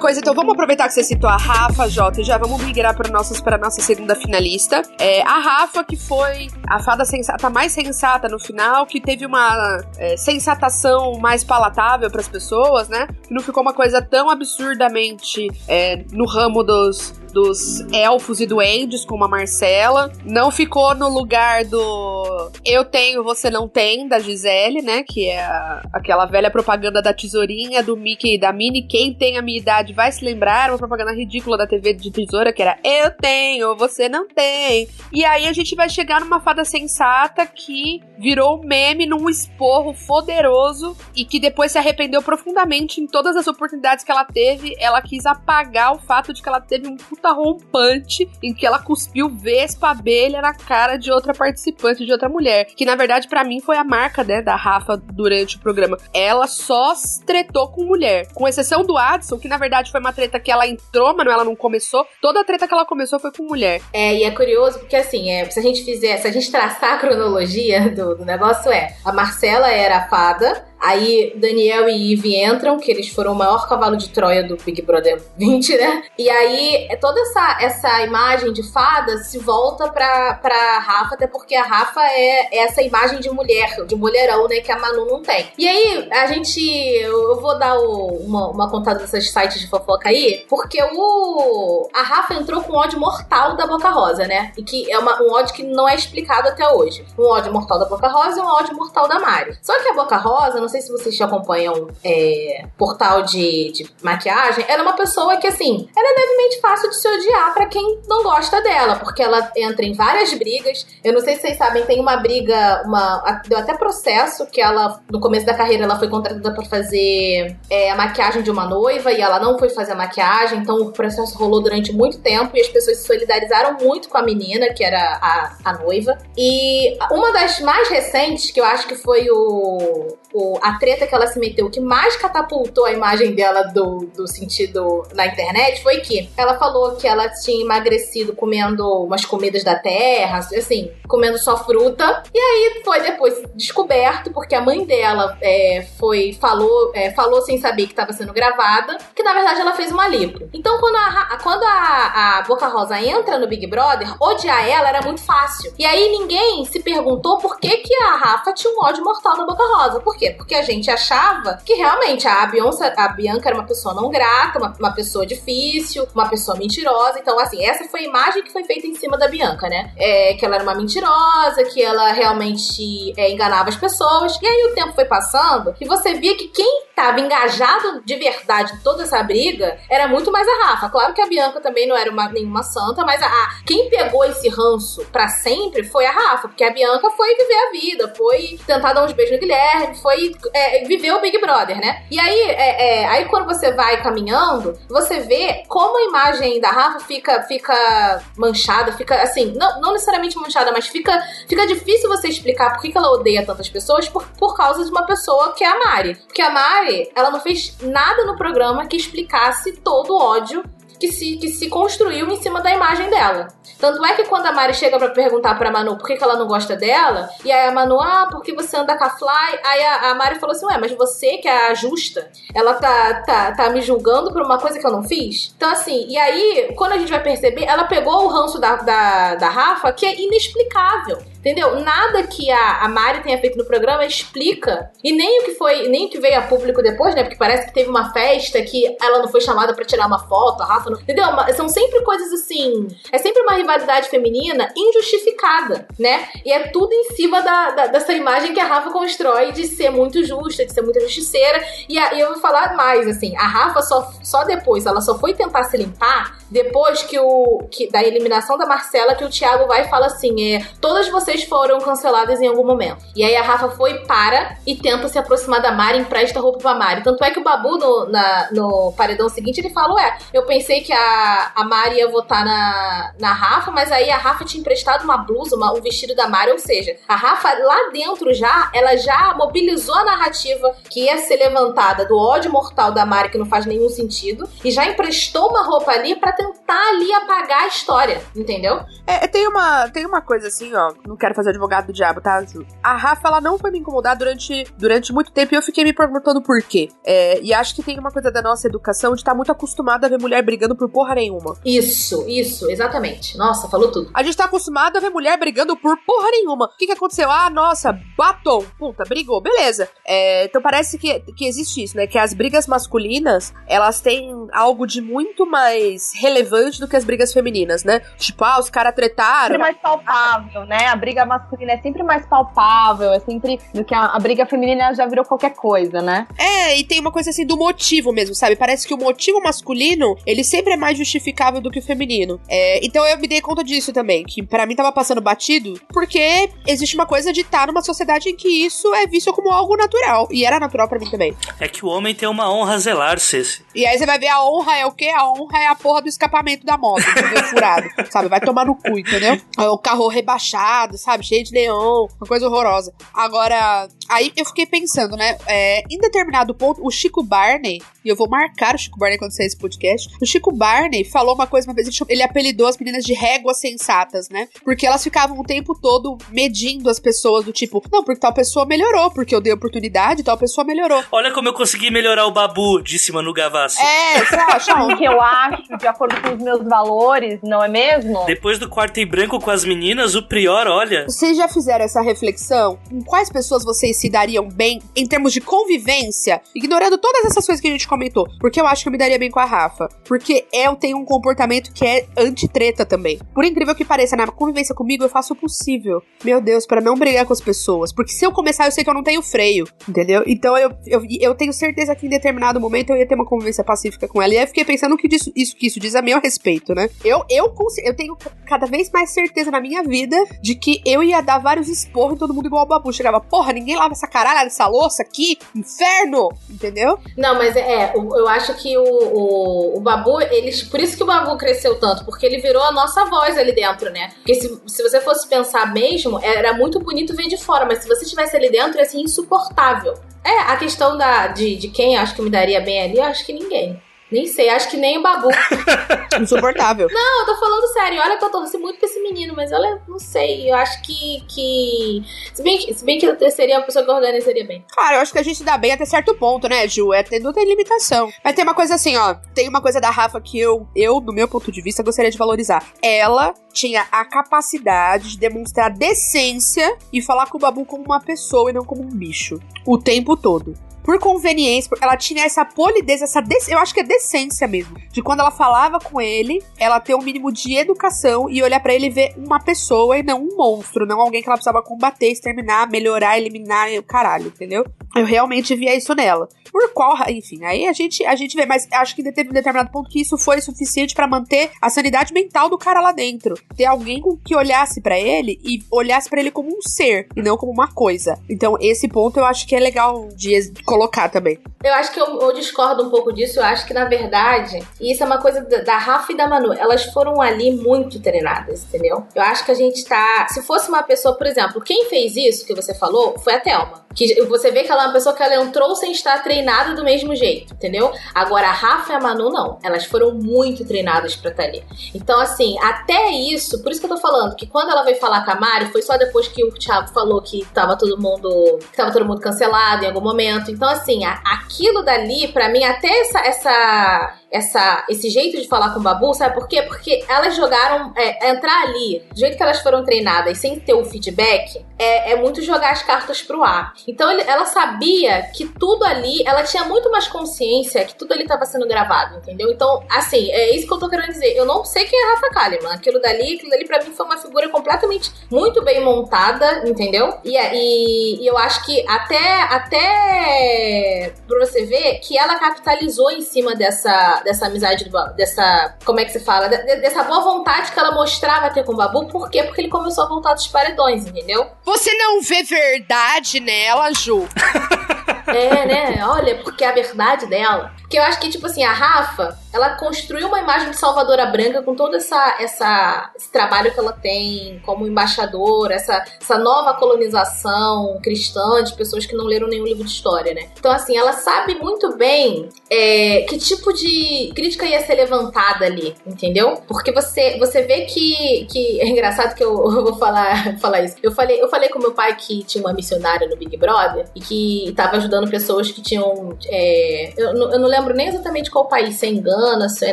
coisa, então vamos aproveitar que você citou a Rafa, Jota, e já vamos migrar para nossas para nossa segunda finalista. É, a Rafa, que foi a fada sensata mais sensata no final, que teve uma é, sensatação mais palatável para as pessoas, né? Que não ficou uma coisa tão absurdamente é, no ramo dos dos elfos e duendes, como a Marcela. Não ficou no lugar do Eu tenho, você não tem, da Gisele, né? Que é a, aquela velha propaganda da tesourinha, do Mickey e da Minnie. Quem tem a minha idade vai se lembrar. Uma propaganda ridícula da TV de tesoura, que era Eu tenho, você não tem. E aí a gente vai chegar numa fada sensata que virou meme num esporro poderoso e que depois se arrependeu profundamente em todas as oportunidades que ela teve. Ela quis apagar o fato de que ela teve um puta rompante em que ela cuspiu vespa abelha na cara de outra participante, de outra mulher. Que na verdade, para mim, foi a marca, né, da Rafa durante o programa. Ela só tretou com mulher. Com exceção do Adson, que na verdade foi uma treta que ela entrou, mas ela não começou. Toda a treta que ela começou foi com mulher. É, e é curioso porque assim, é, se a gente fizer, se a gente traçar a cronologia do, do negócio, é a Marcela era a fada, Aí Daniel e Eve entram, que eles foram o maior cavalo de Troia do Big Brother 20, né? E aí é toda essa, essa imagem de fada se volta pra, pra Rafa, até porque a Rafa é essa imagem de mulher, de mulherão, né? Que a Manu não tem. E aí a gente. Eu vou dar o, uma, uma contada desses sites de fofoca aí, porque o. A Rafa entrou com ódio mortal da Boca Rosa, né? E que é uma, um ódio que não é explicado até hoje. Um ódio mortal da Boca Rosa e um ódio mortal da Mari. Só que a Boca Rosa, não sei se vocês acompanham é, portal de, de, maquiagem, ela é uma pessoa que, assim, ela é levemente fácil de se odiar para quem não gosta dela, porque ela entra em várias brigas. Eu não sei se vocês sabem, tem uma briga, uma deu até processo que ela, no começo da carreira, ela foi contratada para fazer é, a maquiagem de uma noiva e ela não foi fazer a maquiagem, então o processo rolou durante muito tempo e as pessoas se solidarizaram muito com a menina, que era a, a noiva. E uma das mais recentes, que eu acho que foi o, o a treta que ela se meteu, que mais catapultou a imagem dela do, do sentido na internet, foi que ela falou que ela tinha emagrecido comendo umas comidas da terra, assim, comendo só fruta. E aí foi depois descoberto, porque a mãe dela é, foi falou, é, falou sem saber que estava sendo gravada, que na verdade ela fez uma lipo. Então quando a, quando a, a Boca Rosa entra no Big Brother, odiar ela era muito fácil. E aí ninguém se perguntou por que, que a Rafa tinha um ódio mortal na Boca Rosa. Por quê? Porque a gente achava que realmente a, Beyoncé, a Bianca era uma pessoa não grata, uma, uma pessoa difícil, uma pessoa mentirosa. Então, assim, essa foi a imagem que foi feita em cima da Bianca, né? É, que ela era uma mentirosa, que ela realmente é, enganava as pessoas. E aí o tempo foi passando e você via que quem estava engajado de verdade em toda essa briga era muito mais a Rafa. Claro que a Bianca também não era uma, nenhuma santa, mas a, a, quem pegou esse ranço para sempre foi a Rafa, porque a Bianca foi viver a vida, foi tentar dar uns beijos no Guilherme, foi é, viver o Big Brother, né? E aí, é, é, aí quando você vai caminhando, você vê como a imagem da Rafa fica, fica manchada, fica assim, não, não necessariamente manchada, mas fica, fica difícil você explicar por que, ela odeia tantas pessoas por, por causa de uma pessoa que é a Mari. Porque a Mari, ela não fez nada no programa que explicasse todo o ódio que se, que se construiu em cima da imagem dela. Tanto é que quando a Mari chega para perguntar pra Manu por que, que ela não gosta dela, e aí a Manu, ah, porque você anda com a Fly? Aí a, a Mari falou assim, ué, mas você que é a justa, ela tá, tá, tá me julgando por uma coisa que eu não fiz? Então assim, e aí, quando a gente vai perceber, ela pegou o ranço da, da, da Rafa, que é inexplicável. Entendeu? Nada que a, a Mari tenha feito no programa explica. E nem o que foi, nem o que veio a público depois, né? Porque parece que teve uma festa que ela não foi chamada para tirar uma foto, a Rafa não. Entendeu? São sempre coisas assim. É sempre uma rivalidade feminina injustificada, né? E é tudo em cima da, da dessa imagem que a Rafa constrói de ser muito justa, de ser muito justiceira. E, a, e eu vou falar mais, assim, a Rafa só, só depois, ela só foi tentar se limpar depois que o. Que, da eliminação da Marcela, que o Thiago vai e fala assim: é, todas vocês vocês foram canceladas em algum momento. E aí a Rafa foi para e tenta se aproximar da Mari, empresta roupa pra Mari. Tanto é que o Babu, no, na, no paredão seguinte, ele fala: Ué, eu pensei que a, a Mari ia votar na, na Rafa, mas aí a Rafa tinha emprestado uma blusa, uma, um vestido da Mari. Ou seja, a Rafa lá dentro já, ela já mobilizou a narrativa que ia ser levantada do ódio mortal da Mari, que não faz nenhum sentido, e já emprestou uma roupa ali para tentar ali apagar a história, entendeu? É, tem uma, tem uma coisa assim, ó, no quero fazer advogado do diabo, tá, Ju? A Rafa, ela não foi me incomodar durante, durante muito tempo e eu fiquei me perguntando por quê. É, e acho que tem uma coisa da nossa educação de estar tá muito acostumada a ver mulher brigando por porra nenhuma. Isso, isso, exatamente. Nossa, falou tudo. A gente tá acostumado a ver mulher brigando por porra nenhuma. O que que aconteceu? Ah, nossa, batom. Puta, brigou. Beleza. É, então parece que, que existe isso, né? Que as brigas masculinas, elas têm algo de muito mais relevante do que as brigas femininas, né? Tipo, ah, os caras tretaram. É mais palpável, né? A briga briga masculina é sempre mais palpável, é sempre do que a, a briga feminina já virou qualquer coisa, né? É, e tem uma coisa assim do motivo mesmo, sabe? Parece que o motivo masculino, ele sempre é mais justificável do que o feminino. É, então eu me dei conta disso também, que para mim tava passando batido, porque existe uma coisa de estar numa sociedade em que isso é visto como algo natural. E era natural para mim também. É que o homem tem uma honra a zelar, Ceci. E aí você vai ver a honra é o quê? A honra é a porra do escapamento da moto, entendeu? Furado. sabe? Vai tomar no cu, entendeu? O carro rebaixado, sabe? Cheio de neon, uma coisa horrorosa. Agora, aí eu fiquei pensando, né? É, em determinado ponto, o Chico Barney, e eu vou marcar o Chico Barney quando sair esse podcast, o Chico Barney falou uma coisa uma vez, ele apelidou as meninas de réguas sensatas, né? Porque elas ficavam o tempo todo medindo as pessoas do tipo, não, porque tal pessoa melhorou, porque eu dei oportunidade, tal pessoa melhorou. Olha como eu consegui melhorar o Babu, disse Manu Gavassi. É, você acha? O que eu acho, de acordo com os meus valores, não é mesmo? Depois do quarto em branco com as meninas, o Prior, olha. Vocês já fizeram essa reflexão? Com quais pessoas vocês se dariam bem em termos de convivência? Ignorando todas essas coisas que a gente comentou. Porque eu acho que eu me daria bem com a Rafa. Porque eu tenho um comportamento que é anti-treta também. Por incrível que pareça, na convivência comigo eu faço o possível. Meu Deus, para não brigar com as pessoas. Porque se eu começar, eu sei que eu não tenho freio. Entendeu? Então eu, eu, eu tenho certeza que em determinado momento eu ia ter uma convivência pacífica com ela. E aí eu fiquei pensando que disso, isso que isso diz a meu respeito, né? Eu, eu, eu tenho cada vez mais certeza na minha vida de que eu ia dar vários esporros em todo mundo igual o Babu. Chegava, porra, ninguém lava essa caralho dessa louça aqui, inferno! Entendeu? Não, mas é, eu acho que o, o, o Babu, eles, por isso que o Babu cresceu tanto, porque ele virou a nossa voz ali dentro, né? Porque se, se você fosse pensar mesmo, era muito bonito ver de fora, mas se você estivesse ali dentro, ia ser insuportável. É, a questão da, de, de quem acho que me daria bem ali, eu acho que ninguém. Nem sei, acho que nem o Babu. Insuportável. Não, eu tô falando sério. Olha que eu torci muito pra esse menino, mas olha, não sei. Eu acho que. que... Se, bem, que- se bem que eu seria uma pessoa que organizaria bem. Cara, eu acho que a gente dá bem até certo ponto, né, Ju? É, não tem limitação. Mas tem uma coisa assim, ó. Tem uma coisa da Rafa que eu, eu, do meu ponto de vista, gostaria de valorizar. Ela tinha a capacidade de demonstrar decência e falar com o Babu como uma pessoa e não como um bicho. O tempo todo. Por conveniência, ela tinha essa polidez, essa eu acho que é decência mesmo. De quando ela falava com ele, ela ter um mínimo de educação e olhar pra ele e ver uma pessoa e não um monstro, não alguém que ela precisava combater, exterminar, melhorar, eliminar, caralho, entendeu? Eu realmente via isso nela. Por qual, enfim, aí a gente, a gente vê, mas acho que teve um determinado ponto que isso foi suficiente pra manter a sanidade mental do cara lá dentro. Ter alguém com que olhasse pra ele e olhasse pra ele como um ser e não como uma coisa. Então, esse ponto eu acho que é legal de colocar também. Eu acho que eu, eu discordo um pouco disso. Eu acho que, na verdade, e isso é uma coisa da, da Rafa e da Manu, elas foram ali muito treinadas, entendeu? Eu acho que a gente tá. Se fosse uma pessoa, por exemplo, quem fez isso que você falou foi a Thelma. Que você vê que ela é uma pessoa que ela entrou sem estar treinada do mesmo jeito, entendeu? Agora, a Rafa e a Manu, não. Elas foram muito treinadas pra estar ali. Então, assim, até isso, por isso que eu tô falando, que quando ela veio falar com a Mari, foi só depois que o Thiago falou que tava todo mundo. que tava todo mundo cancelado em algum momento. Então, assim, aquilo dali, pra mim, até essa. essa essa, esse jeito de falar com o Babu, sabe por quê? Porque elas jogaram, é, entrar ali, do jeito que elas foram treinadas, sem ter o feedback, é, é muito jogar as cartas pro ar. Então ele- ela sabia que tudo ali, ela tinha muito mais consciência que tudo ali estava sendo gravado, entendeu? Então, assim, é isso que eu tô querendo dizer. Eu não sei quem é a Rafa Kalimann. Aquilo dali, aquilo dali pra mim foi uma figura completamente muito bem montada, entendeu? E, e, e eu acho que até, até pra você ver que ela capitalizou em cima dessa, dessa amizade, do dessa, como é que se fala? De- de- dessa boa vontade que ela mostrava ter com o Babu. Por quê? Porque ele começou a voltar dos paredões, entendeu? Você não vê verdade nela, Ju? É, né? Olha, porque a verdade dela. Porque eu acho que, tipo assim, a Rafa, ela construiu uma imagem de Salvadora Branca com todo essa, essa, esse trabalho que ela tem como embaixadora, essa, essa nova colonização cristã de pessoas que não leram nenhum livro de história, né? Então, assim, ela sabe muito bem é, que tipo de crítica ia ser levantada ali, entendeu? Porque você, você vê que, que. É engraçado que eu, eu vou falar, falar isso. Eu falei, eu falei com meu pai que tinha uma missionária no Big Brother e que tava ajudando pessoas que tinham. é, eu, eu não lembro nem exatamente qual país, se é em Gana, se é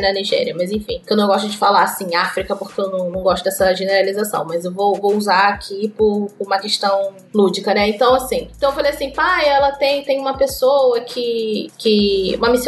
na Nigéria, mas enfim. Que eu não gosto de falar assim, África, porque eu não, não gosto dessa generalização. Mas eu vou, vou usar aqui por, por uma questão lúdica, né? Então, assim. Então eu falei assim, pai, ela tem, tem uma pessoa que. que uma missionária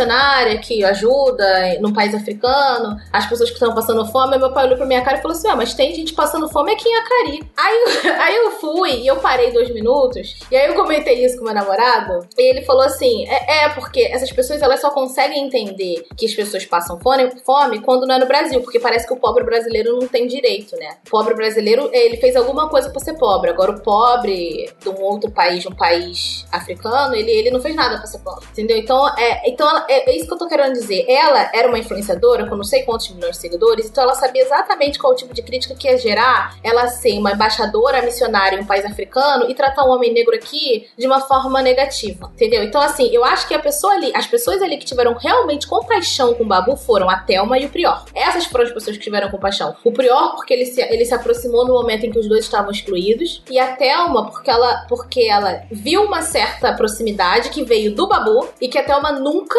que ajuda num país africano, as pessoas que estão passando fome. Meu pai olhou pra minha cara e falou assim: ah, mas tem gente passando fome aqui em Acari. Aí, aí eu fui e eu parei dois minutos, e aí eu comentei isso com meu namorado, e ele falou assim: é, é porque essas pessoas elas só conseguem entender que as pessoas passam fome, fome quando não é no Brasil, porque parece que o pobre brasileiro não tem direito, né? O pobre brasileiro, ele fez alguma coisa pra ser pobre. Agora, o pobre de um outro país, de um país africano, ele, ele não fez nada pra ser pobre, entendeu? Então, é, então é, é isso que eu tô querendo dizer. Ela era uma influenciadora com não sei quantos milhões de seguidores, então ela sabia exatamente qual tipo de crítica que ia gerar ela ser uma embaixadora missionária em um país africano e tratar um homem negro aqui de uma forma negativa, entendeu? Então, assim, eu acho que a pessoa ali, as pessoas ali que tiveram realmente compaixão com o Babu foram a Thelma e o Prior. Essas foram as pessoas que tiveram compaixão. O Prior, porque ele se, ele se aproximou no momento em que os dois estavam excluídos, e a Thelma, porque ela, porque ela viu uma certa proximidade que veio do Babu e que a Thelma nunca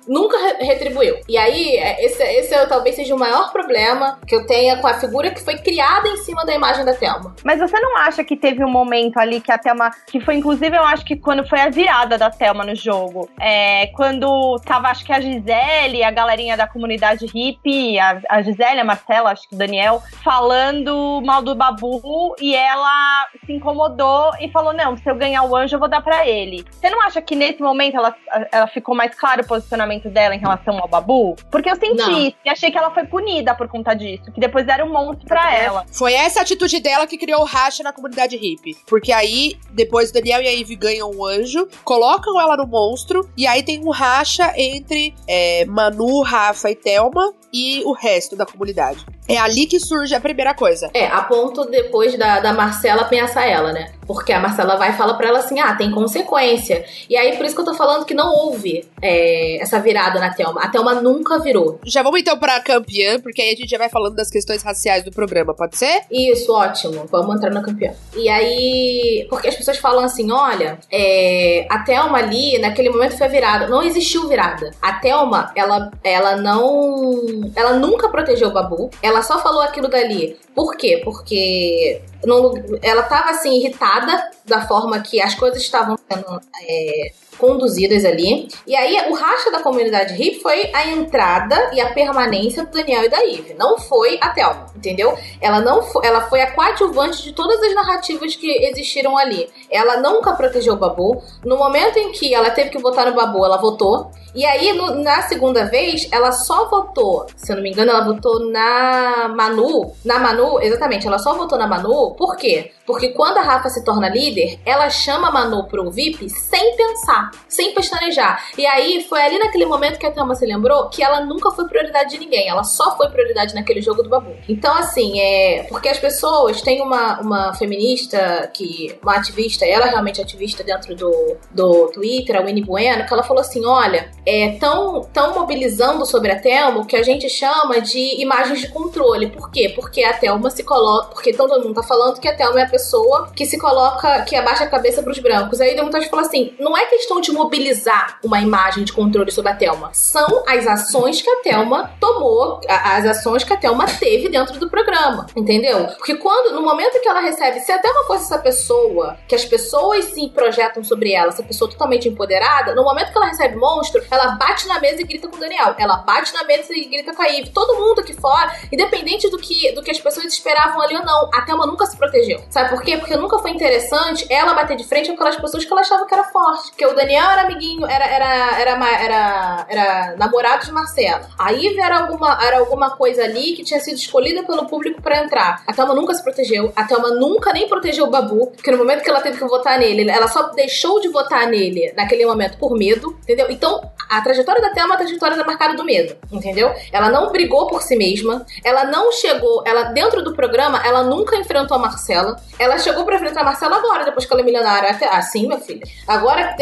nunca retribuiu. E aí, é, esse, esse é, talvez seja o maior problema que eu tenha com a figura que foi criada em cima da imagem da Thelma. Mas você não acha que teve um momento ali que a Thelma. Que foi, inclusive, eu acho que quando foi a virada da Thelma no jogo. É, quando tava, acho que a Gisele, a galerinha da comunidade hippie, a, a Gisele, a Marcela, acho que o Daniel, falando mal do Babu e ela se incomodou e falou: Não, se eu ganhar o anjo, eu vou dar para ele. Você não acha que nesse momento ela, ela ficou mais claro o posicionamento? Comportamento dela em relação ao Babu? Porque eu senti não. isso e achei que ela foi punida por conta disso, que depois era um monstro pra ela. Foi essa atitude dela que criou o racha na comunidade hippie. Porque aí, depois o Daniel e a Ivy ganham um anjo, colocam ela no monstro, e aí tem um racha entre é, Manu, Rafa e Thelma e o resto da comunidade. É ali que surge a primeira coisa. É, a ponto depois da, da Marcela pensar ela, né? Porque a Marcela vai e fala pra ela assim: ah, tem consequência. E aí, por isso que eu tô falando que não houve é, essa virada na Thelma. A Thelma nunca virou. Já vamos então pra campeã, porque aí a gente já vai falando das questões raciais do programa, pode ser? Isso, ótimo. Vamos entrar na campeã. E aí, porque as pessoas falam assim: olha, é, a Thelma ali, naquele momento foi virada. Não existiu virada. A Thelma, ela, ela não. Ela nunca protegeu o Babu. Ela só falou aquilo dali. Por quê? Porque não, ela tava assim, irritada da forma que as coisas estavam sendo. É, conduzidas ali. E aí, o racha da comunidade hip foi a entrada e a permanência do Daniel e da Eve. Não foi a Thelma, entendeu? Ela não foi, ela foi a coadjuvante de todas as narrativas que existiram ali. Ela nunca protegeu o Babu. No momento em que ela teve que votar no Babu, ela votou. E aí, no, na segunda vez, ela só votou, se eu não me engano, ela votou na Manu. Na Manu, exatamente, ela só votou na Manu. Por quê? Porque quando a Rafa se torna líder, ela chama a Manu pro VIP sem pensar, sem pestanejar. E aí, foi ali naquele momento que a Thelma se lembrou que ela nunca foi prioridade de ninguém. Ela só foi prioridade naquele jogo do Babu. Então, assim, é. Porque as pessoas. Tem uma, uma feminista que. Uma ativista, ela é realmente ativista dentro do, do Twitter, a Winnie Bueno, que ela falou assim: olha é, tão, tão mobilizando sobre a Thelma que a gente chama de imagens de controle. Por quê? Porque a Thelma se coloca. Porque todo mundo tá falando que a Thelma é a pessoa que se coloca, que abaixa a cabeça pros brancos. Aí deu vontade de falar assim: não é questão de mobilizar uma imagem de controle sobre a Thelma. São as ações que a Thelma tomou, as ações que a Thelma teve dentro do programa. Entendeu? Porque quando, no momento que ela recebe, se a Thelma fosse essa pessoa, que as pessoas se projetam sobre ela, essa pessoa totalmente empoderada, no momento que ela recebe monstro, ela bate na mesa e grita com o Daniel. Ela bate na mesa e grita com a Eve. Todo mundo aqui fora, independente do que, do que as pessoas esperavam ali ou não, a Thelma nunca se protegeu. Sabe por quê? Porque nunca foi interessante ela bater de frente com aquelas pessoas que ela achava que era forte. Porque o Daniel era amiguinho, era, era, era, era, era namorado de Marcela. A Eve era alguma, era alguma coisa ali que tinha sido escolhida pelo público para entrar. A Thelma nunca se protegeu. A Thelma nunca nem protegeu o Babu. Porque no momento que ela teve que votar nele, ela só deixou de votar nele naquele momento por medo, entendeu? Então, a trajetória da Thelma é uma trajetória marcada do medo, entendeu? Ela não brigou por si mesma, ela não chegou, ela dentro do programa, ela nunca enfrentou a Marcela. Ela chegou para enfrentar a Marcela agora, depois que ela é milionária. Até, assim, minha filha. Agora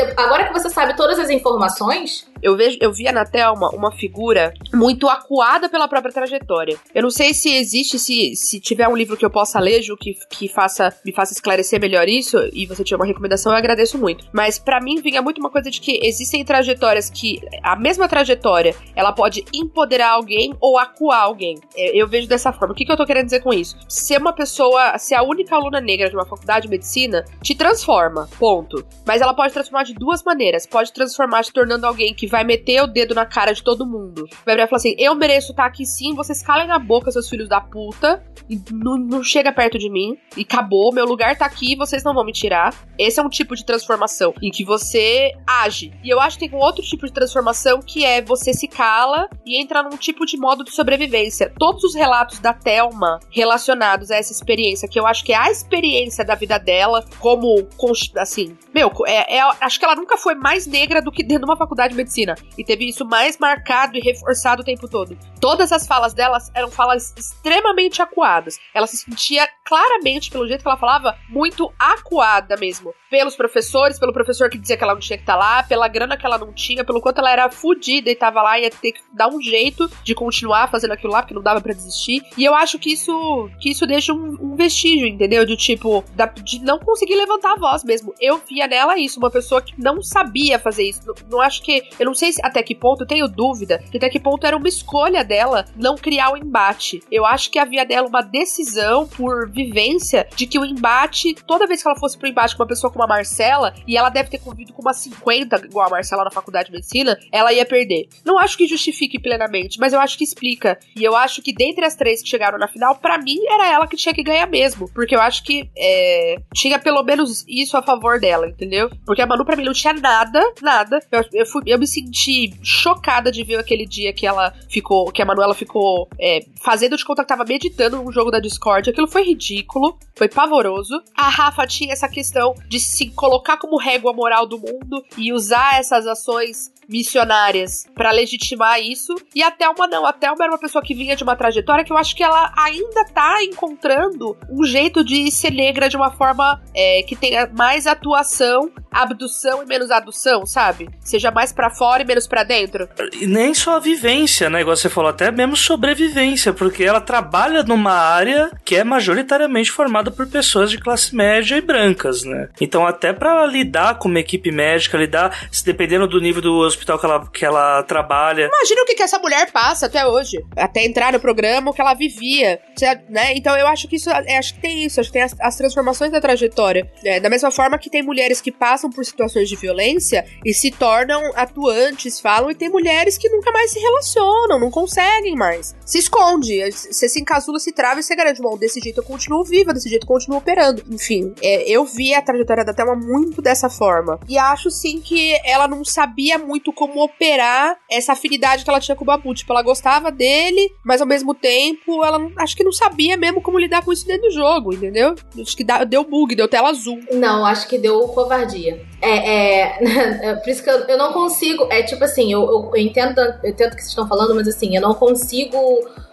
que você sabe todas as informações, eu vejo, eu via na Thelma uma figura muito acuada pela própria trajetória. Eu não sei se existe, se, se tiver um livro que eu possa ler, Ju, que, que faça, me faça esclarecer melhor isso, e você tiver uma recomendação, eu agradeço muito. Mas para mim vinha muito uma coisa de que existem trajetórias que a mesma trajetória, ela pode empoderar alguém ou acuar alguém. Eu, eu vejo dessa forma. O que, que eu tô querendo dizer com isso? Ser uma pessoa, ser a única aluna negra de uma faculdade de medicina, te transforma, ponto. Mas ela pode transformar de duas maneiras. Pode transformar te tornando alguém que vai meter o dedo na cara de todo mundo. Vai virar e falar assim: eu mereço estar aqui sim, vocês calem a boca, seus filhos da puta, e não, não chega perto de mim, e acabou, meu lugar tá aqui, vocês não vão me tirar. Esse é um tipo de transformação em que você age. E eu acho que tem um outro tipo de transformação que é você se cala e entra num tipo de modo de sobrevivência. Todos os relatos da Thelma relacionados a essa experiência, que eu acho que é a experiência da vida dela, como, assim, meu, é, é, acho que ela nunca foi mais negra do que dentro de uma faculdade de medicina. E teve isso mais marcado e reforçado o tempo todo. Todas as falas delas eram falas extremamente acuadas. Ela se sentia claramente, pelo jeito que ela falava, muito acuada mesmo. Pelos professores, pelo professor que dizia que ela não tinha que estar tá lá, pela grana que ela não tinha, pelo quanto ela era fodida e tava lá e ia ter que dar um jeito de continuar fazendo aquilo lá, porque não dava para desistir. E eu acho que isso que isso deixa um, um vestígio, entendeu? De tipo, da, de não conseguir levantar a voz mesmo. Eu via nela isso, uma pessoa que não sabia fazer isso. Não, não acho que. Eu não sei se, até que ponto, eu tenho dúvida, de até que ponto era uma escolha dela não criar o embate. Eu acho que havia dela uma decisão por vivência de que o embate, toda vez que ela fosse pro embate com uma pessoa como a Marcela, e ela deve ter convivido com uma 50, igual a Marcela na faculdade de medicina, ela ia perder. Não acho que justifique plenamente, mas eu acho que explica. E eu acho que dentre as três que chegaram na final, para mim era ela que tinha que ganhar mesmo. Porque eu acho que é, tinha pelo menos isso a favor dela, entendeu? Porque a Manu, pra mim, não tinha nada, nada. Eu, eu, fui, eu me senti chocada de ver aquele dia que ela ficou, que a Manuela ficou é, fazendo de conta que tava meditando um jogo da Discord. Aquilo foi ridículo, foi pavoroso. A Rafa tinha essa questão de se colocar como régua moral do mundo e usar essas ações missionárias para legitimar isso. E a Thelma não. A Thelma era uma pessoa que vinha de uma trajetória que eu acho que ela ainda tá encontrando um jeito de ser negra de uma forma é, que tenha mais atuação, abdução e menos adução, sabe? Seja mais para fora e menos para dentro. E nem só a vivência, né? Igual você falou, até mesmo sobrevivência, porque ela trabalha numa área que é majoritariamente formada por pessoas de classe média e brancas, né? Então, até para lidar com uma equipe médica, lidar, se dependendo do nível do hospital que ela, que ela trabalha. Imagina o que, que essa mulher passa até hoje. Até entrar no programa, o que ela vivia. Né? Então eu acho que isso. É, acho que tem isso. Acho que tem as, as transformações da trajetória. Né? Da mesma forma que tem mulheres que passam por situações de violência e se tornam atuantes, falam, e tem mulheres que nunca mais se relacionam, não conseguem mais. Se esconde. Você se encasula, se trava e você garante, bom, desse jeito eu continuo viva, desse jeito eu continuo operando. Enfim, é, eu vi a trajetória da Thelma muito dessa forma. E acho sim que ela não sabia muito muito como operar essa afinidade que ela tinha com o Babu. Tipo, ela gostava dele, mas ao mesmo tempo ela acho que não sabia mesmo como lidar com isso dentro do jogo, entendeu? Acho que deu bug, deu tela azul. Não, acho que deu covardia. É, é, por isso que eu, eu não consigo. É tipo assim, eu, eu, eu, entendo, eu entendo o que vocês estão falando, mas assim, eu não consigo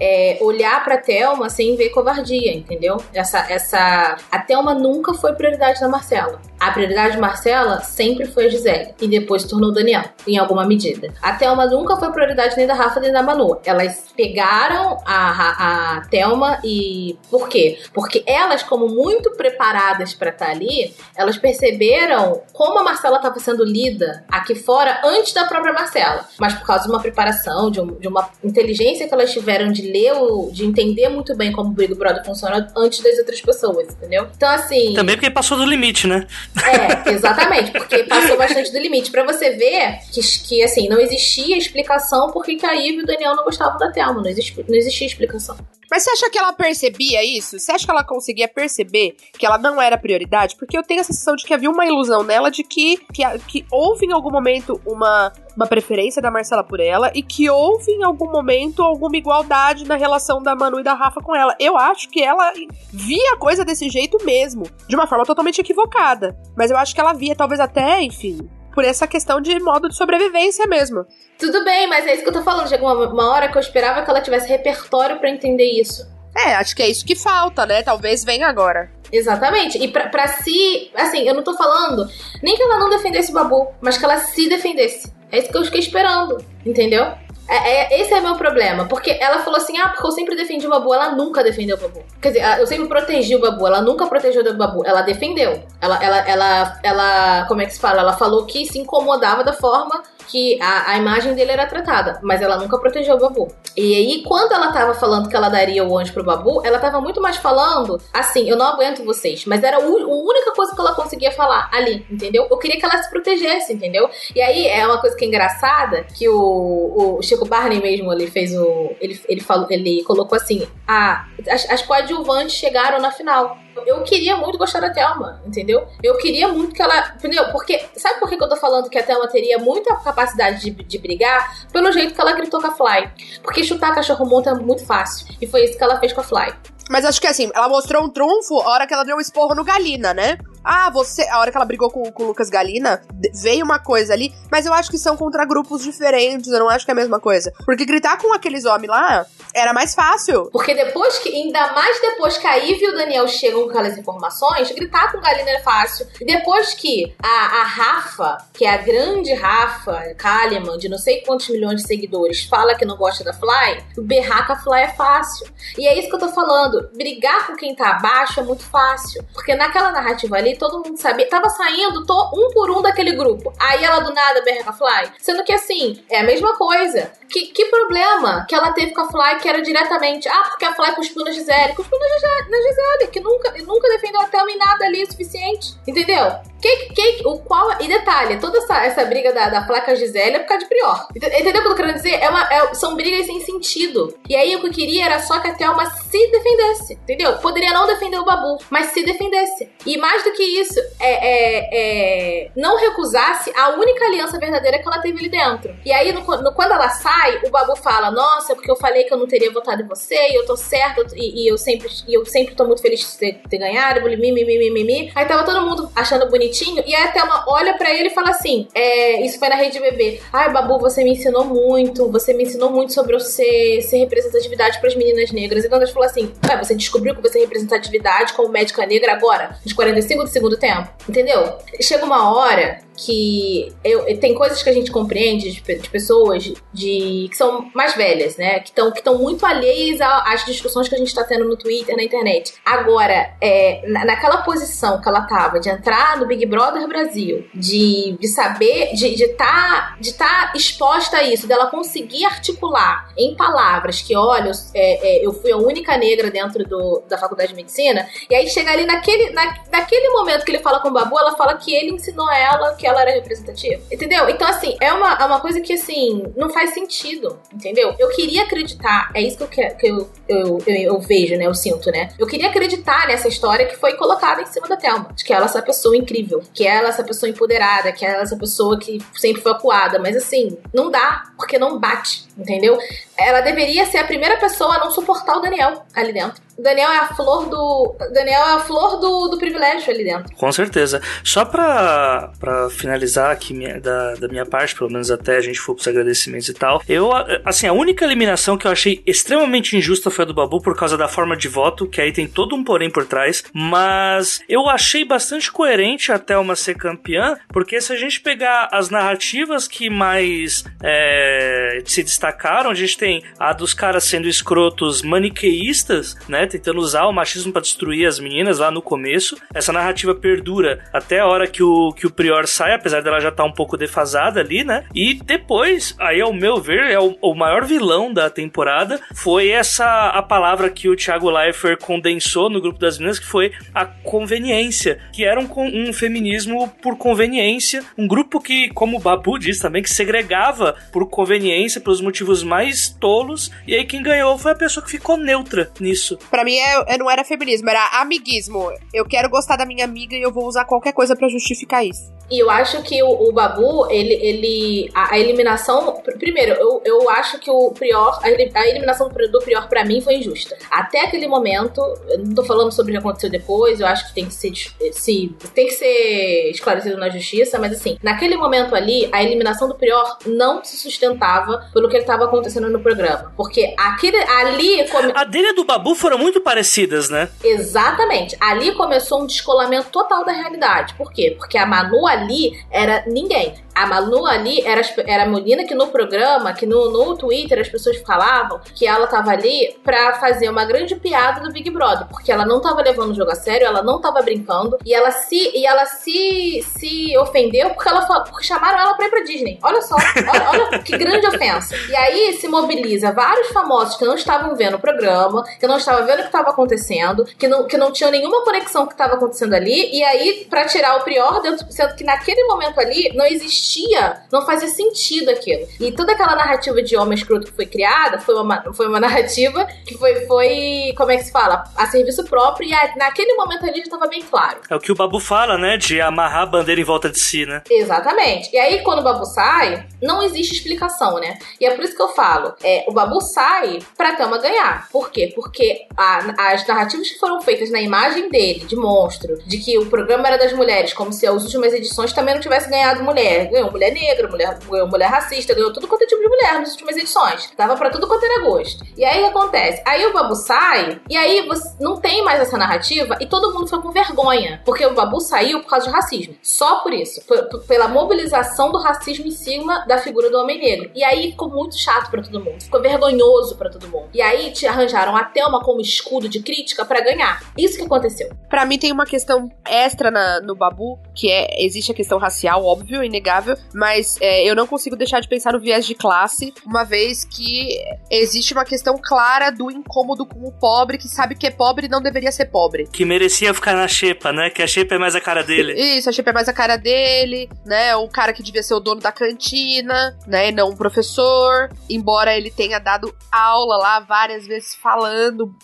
é, olhar pra Thelma sem ver covardia, entendeu? Essa, essa. A Thelma nunca foi prioridade da Marcela. A prioridade de Marcela sempre foi a Gisele. E depois se tornou o Daniel, em alguma medida. A Thelma nunca foi prioridade nem da Rafa nem da Manu. Elas pegaram a, a, a Thelma e. Por quê? Porque elas, como muito preparadas para estar tá ali, elas perceberam como a Marcela estava sendo lida aqui fora antes da própria Marcela. Mas por causa de uma preparação, de, um, de uma inteligência que elas tiveram de ler, o, de entender muito bem como o Big Brother funciona antes das outras pessoas, entendeu? Então, assim. Também porque passou do limite, né? É, exatamente, porque passou bastante do limite. Para você ver que, que, assim, não existia explicação por que a Ivy e o Daniel não gostavam da Thelma. Não, existia, não existia explicação. Mas você acha que ela percebia isso? Você acha que ela conseguia perceber que ela não era prioridade? Porque eu tenho a sensação de que havia uma ilusão nela de que, que, que houve em algum momento uma, uma preferência da Marcela por ela e que houve em algum momento alguma igualdade na relação da Manu e da Rafa com ela. Eu acho que ela via a coisa desse jeito mesmo, de uma forma totalmente equivocada. Mas eu acho que ela via, talvez até, enfim, por essa questão de modo de sobrevivência mesmo. Tudo bem, mas é isso que eu tô falando. Chegou uma, uma hora que eu esperava que ela tivesse repertório para entender isso. É, acho que é isso que falta, né? Talvez venha agora. Exatamente. E pra, pra si, assim, eu não tô falando nem que ela não defendesse o Babu, mas que ela se defendesse. É isso que eu fiquei esperando, entendeu? É, é, esse é meu problema. Porque ela falou assim: ah, porque eu sempre defendi o Babu. Ela nunca defendeu o Babu. Quer dizer, eu sempre protegi o Babu. Ela nunca protegeu o Babu. Ela defendeu. Ela, ela, ela, ela, como é que se fala? Ela falou que se incomodava da forma que a, a imagem dele era tratada, mas ela nunca protegeu o Babu. E aí, quando ela tava falando que ela daria o anjo pro Babu, ela tava muito mais falando assim: eu não aguento vocês. Mas era a única coisa que ela conseguia falar ali, entendeu? Eu queria que ela se protegesse, entendeu? E aí é uma coisa que é engraçada: que o, o Chico Barney mesmo ele fez o. Ele, ele, falou, ele colocou assim: ah, as, as coadjuvantes chegaram na final eu queria muito gostar da Thelma, entendeu? Eu queria muito que ela. Entendeu? Porque. Sabe por que eu tô falando que a Thelma teria muita capacidade de, de brigar? Pelo jeito que ela gritou com a Fly. Porque chutar cachorro monta é muito fácil. E foi isso que ela fez com a Fly. Mas acho que assim, ela mostrou um trunfo a hora que ela deu um esporro no Galina, né? Ah, você. A hora que ela brigou com, com o Lucas Galina, veio uma coisa ali, mas eu acho que são contra grupos diferentes, eu não acho que é a mesma coisa. Porque gritar com aqueles homens lá era mais fácil. Porque depois que, ainda mais depois que a Ivy e o Daniel chegam com aquelas informações, gritar com Galina é fácil. E depois que a, a Rafa, que é a grande Rafa Kalimann, de não sei quantos milhões de seguidores, fala que não gosta da Fly, berrar com a Fly é fácil. E é isso que eu tô falando. Brigar com quem tá abaixo é muito fácil. Porque naquela narrativa ali, todo mundo sabia. Tava saindo tô, um por um daquele grupo. Aí ela do nada berra Fly. Sendo que assim, é a mesma coisa. Que, que problema que ela teve com a Fly que era diretamente. Ah, porque a Fly cuspiu na Gisele. Cuspiu na Gisele, na Gisele que nunca, nunca defendeu a Thelma em nada ali o suficiente. Entendeu? Que, que, o qual, e detalhe, toda essa, essa briga da, da placa Gisele é por causa de Prior. Entendeu o que eu tô querendo dizer? É uma, é, são brigas sem sentido. E aí o que eu queria era só que a Thelma se defendesse. Entendeu? Poderia não defender o Babu, mas se defendesse. E mais do que isso, é, é, é não recusasse a única aliança verdadeira que ela teve ali dentro. E aí, no, no, quando ela sai, o Babu fala: Nossa, porque eu falei que eu não teria votado em você, e eu tô certa, e, e eu sempre e eu sempre tô muito feliz de ter, ter ganhado, mimimi. Aí tava todo mundo achando bonitinho. E aí a Thelma olha para ele e fala assim: é, Isso foi na rede bebê. Ai, Babu, você me ensinou muito. Você me ensinou muito sobre você ser representatividade para as meninas negras. Então ela falou assim: Ué, você descobriu que você é representatividade como médica negra agora, nos 45 do segundo tempo? Entendeu? Chega uma hora que eu, tem coisas que a gente compreende de, de, pessoas de que são mais velhas, né? Que estão que muito alheias às discussões que a gente está tendo no Twitter, na internet. Agora, é, naquela posição que ela tava de entrar no Big Brother Brasil, de, de saber, de estar tá, de tá exposta a isso, dela conseguir articular em palavras que, olha, é, é, eu fui a única negra dentro do, da faculdade de medicina, e aí chega ali naquele, na, naquele momento que ele fala com o Babu, ela fala que ele ensinou ela que ela era representativa. Entendeu? Então, assim, é uma, é uma coisa que, assim, não faz sentido, entendeu? Eu queria acreditar, é isso que eu, quero, que eu, eu, eu, eu, vejo, né? Eu sinto, né? Eu queria acreditar nessa história que foi colocada em cima da Thelma, de que ela é essa pessoa incrível, que ela é essa pessoa empoderada, que ela é essa pessoa que sempre foi acuada, mas assim, não dá, porque não bate, entendeu? Ela deveria ser a primeira pessoa a não suportar o Daniel ali dentro. O Daniel é a flor do. Daniel é a flor do, do privilégio ali dentro. Com certeza. Só pra, pra finalizar aqui minha, da, da minha parte, pelo menos até a gente for pros agradecimentos e tal. Eu, assim, a única eliminação que eu achei extremamente injusta foi a do Babu por causa da forma de voto, que aí tem todo um porém por trás. Mas eu achei bastante coerente até uma ser campeã, porque se a gente pegar as narrativas que mais é, se destacaram, a gente tem a dos caras sendo escrotos maniqueístas, né? Tentando usar o machismo para destruir as meninas lá no começo. Essa narrativa perdura até a hora que o, que o Prior sai, apesar dela já estar tá um pouco defasada ali, né? E depois, aí ao meu ver, é o, o maior vilão da temporada foi essa a palavra que o Thiago Leifert condensou no grupo das meninas, que foi a conveniência, que era um, um feminismo por conveniência, um grupo que, como o Babu diz também, que segregava por conveniência, pelos motivos mais tolos, e aí quem ganhou foi a pessoa que ficou neutra nisso. Pra mim, é, é, não era feminismo, era amiguismo. Eu quero gostar da minha amiga e eu vou usar qualquer coisa para justificar isso. E eu acho que o, o Babu, ele, ele. A, a, eliminação. Primeiro, eu, eu acho que o Prior. A, a eliminação do Prior, para mim, foi injusta. Até aquele momento, eu não tô falando sobre o que aconteceu depois, eu acho que tem que ser. Se, tem que ser esclarecido na justiça, mas assim, naquele momento ali, a eliminação do Prior não se sustentava pelo que estava acontecendo no programa. Porque aquele, ali. Come... A dele e do Babu foram muito parecidas, né? Exatamente. Ali começou um descolamento total da realidade. Por quê? Porque a Manu Ali era ninguém. A Manu ali era, era a menina que no programa, que no, no Twitter as pessoas falavam que ela tava ali pra fazer uma grande piada do Big Brother, porque ela não tava levando o jogo a sério, ela não tava brincando, e ela se, e ela se, se ofendeu porque, ela, porque chamaram ela pra ir pra Disney. Olha só, olha, olha que grande ofensa. E aí se mobiliza vários famosos que não estavam vendo o programa, que não estavam vendo o que estava acontecendo, que não, que não tinham nenhuma conexão que estava acontecendo ali, e aí, pra tirar o Prior dentro, sendo que naquele momento ali não existia não fazia sentido aquilo. E toda aquela narrativa de homem escroto que foi criada foi uma, foi uma narrativa que foi, foi, como é que se fala? A serviço próprio, e a, naquele momento ali já estava bem claro. É o que o Babu fala, né? De amarrar a bandeira em volta de si, né? Exatamente. E aí, quando o Babu sai, não existe explicação, né? E é por isso que eu falo: é, o Babu sai pra Thelma ganhar. Por quê? Porque a, as narrativas que foram feitas na imagem dele, de monstro, de que o programa era das mulheres, como se as últimas edições também não tivessem ganhado mulher ganhou mulher negra, mulher, ganhou mulher racista, ganhou tudo quanto é tipo de mulher nas últimas edições. Tava pra tudo quanto era gosto. E aí o que acontece? Aí o Babu sai, e aí você não tem mais essa narrativa, e todo mundo foi com vergonha. Porque o Babu saiu por causa de racismo. Só por isso. pela mobilização do racismo em cima da figura do homem negro. E aí ficou muito chato para todo mundo. Ficou vergonhoso para todo mundo. E aí te arranjaram até uma como escudo de crítica para ganhar. Isso que aconteceu. Para mim tem uma questão extra na, no Babu, que é existe a questão racial, óbvio, inegável, mas é, eu não consigo deixar de pensar no viés de classe, uma vez que existe uma questão clara do incômodo com o pobre, que sabe que é pobre e não deveria ser pobre. Que merecia ficar na xepa, né? Que a xepa é mais a cara dele. Isso, a xepa é mais a cara dele, né? O cara que devia ser o dono da cantina, né? E não o professor. Embora ele tenha dado aula lá várias vezes falando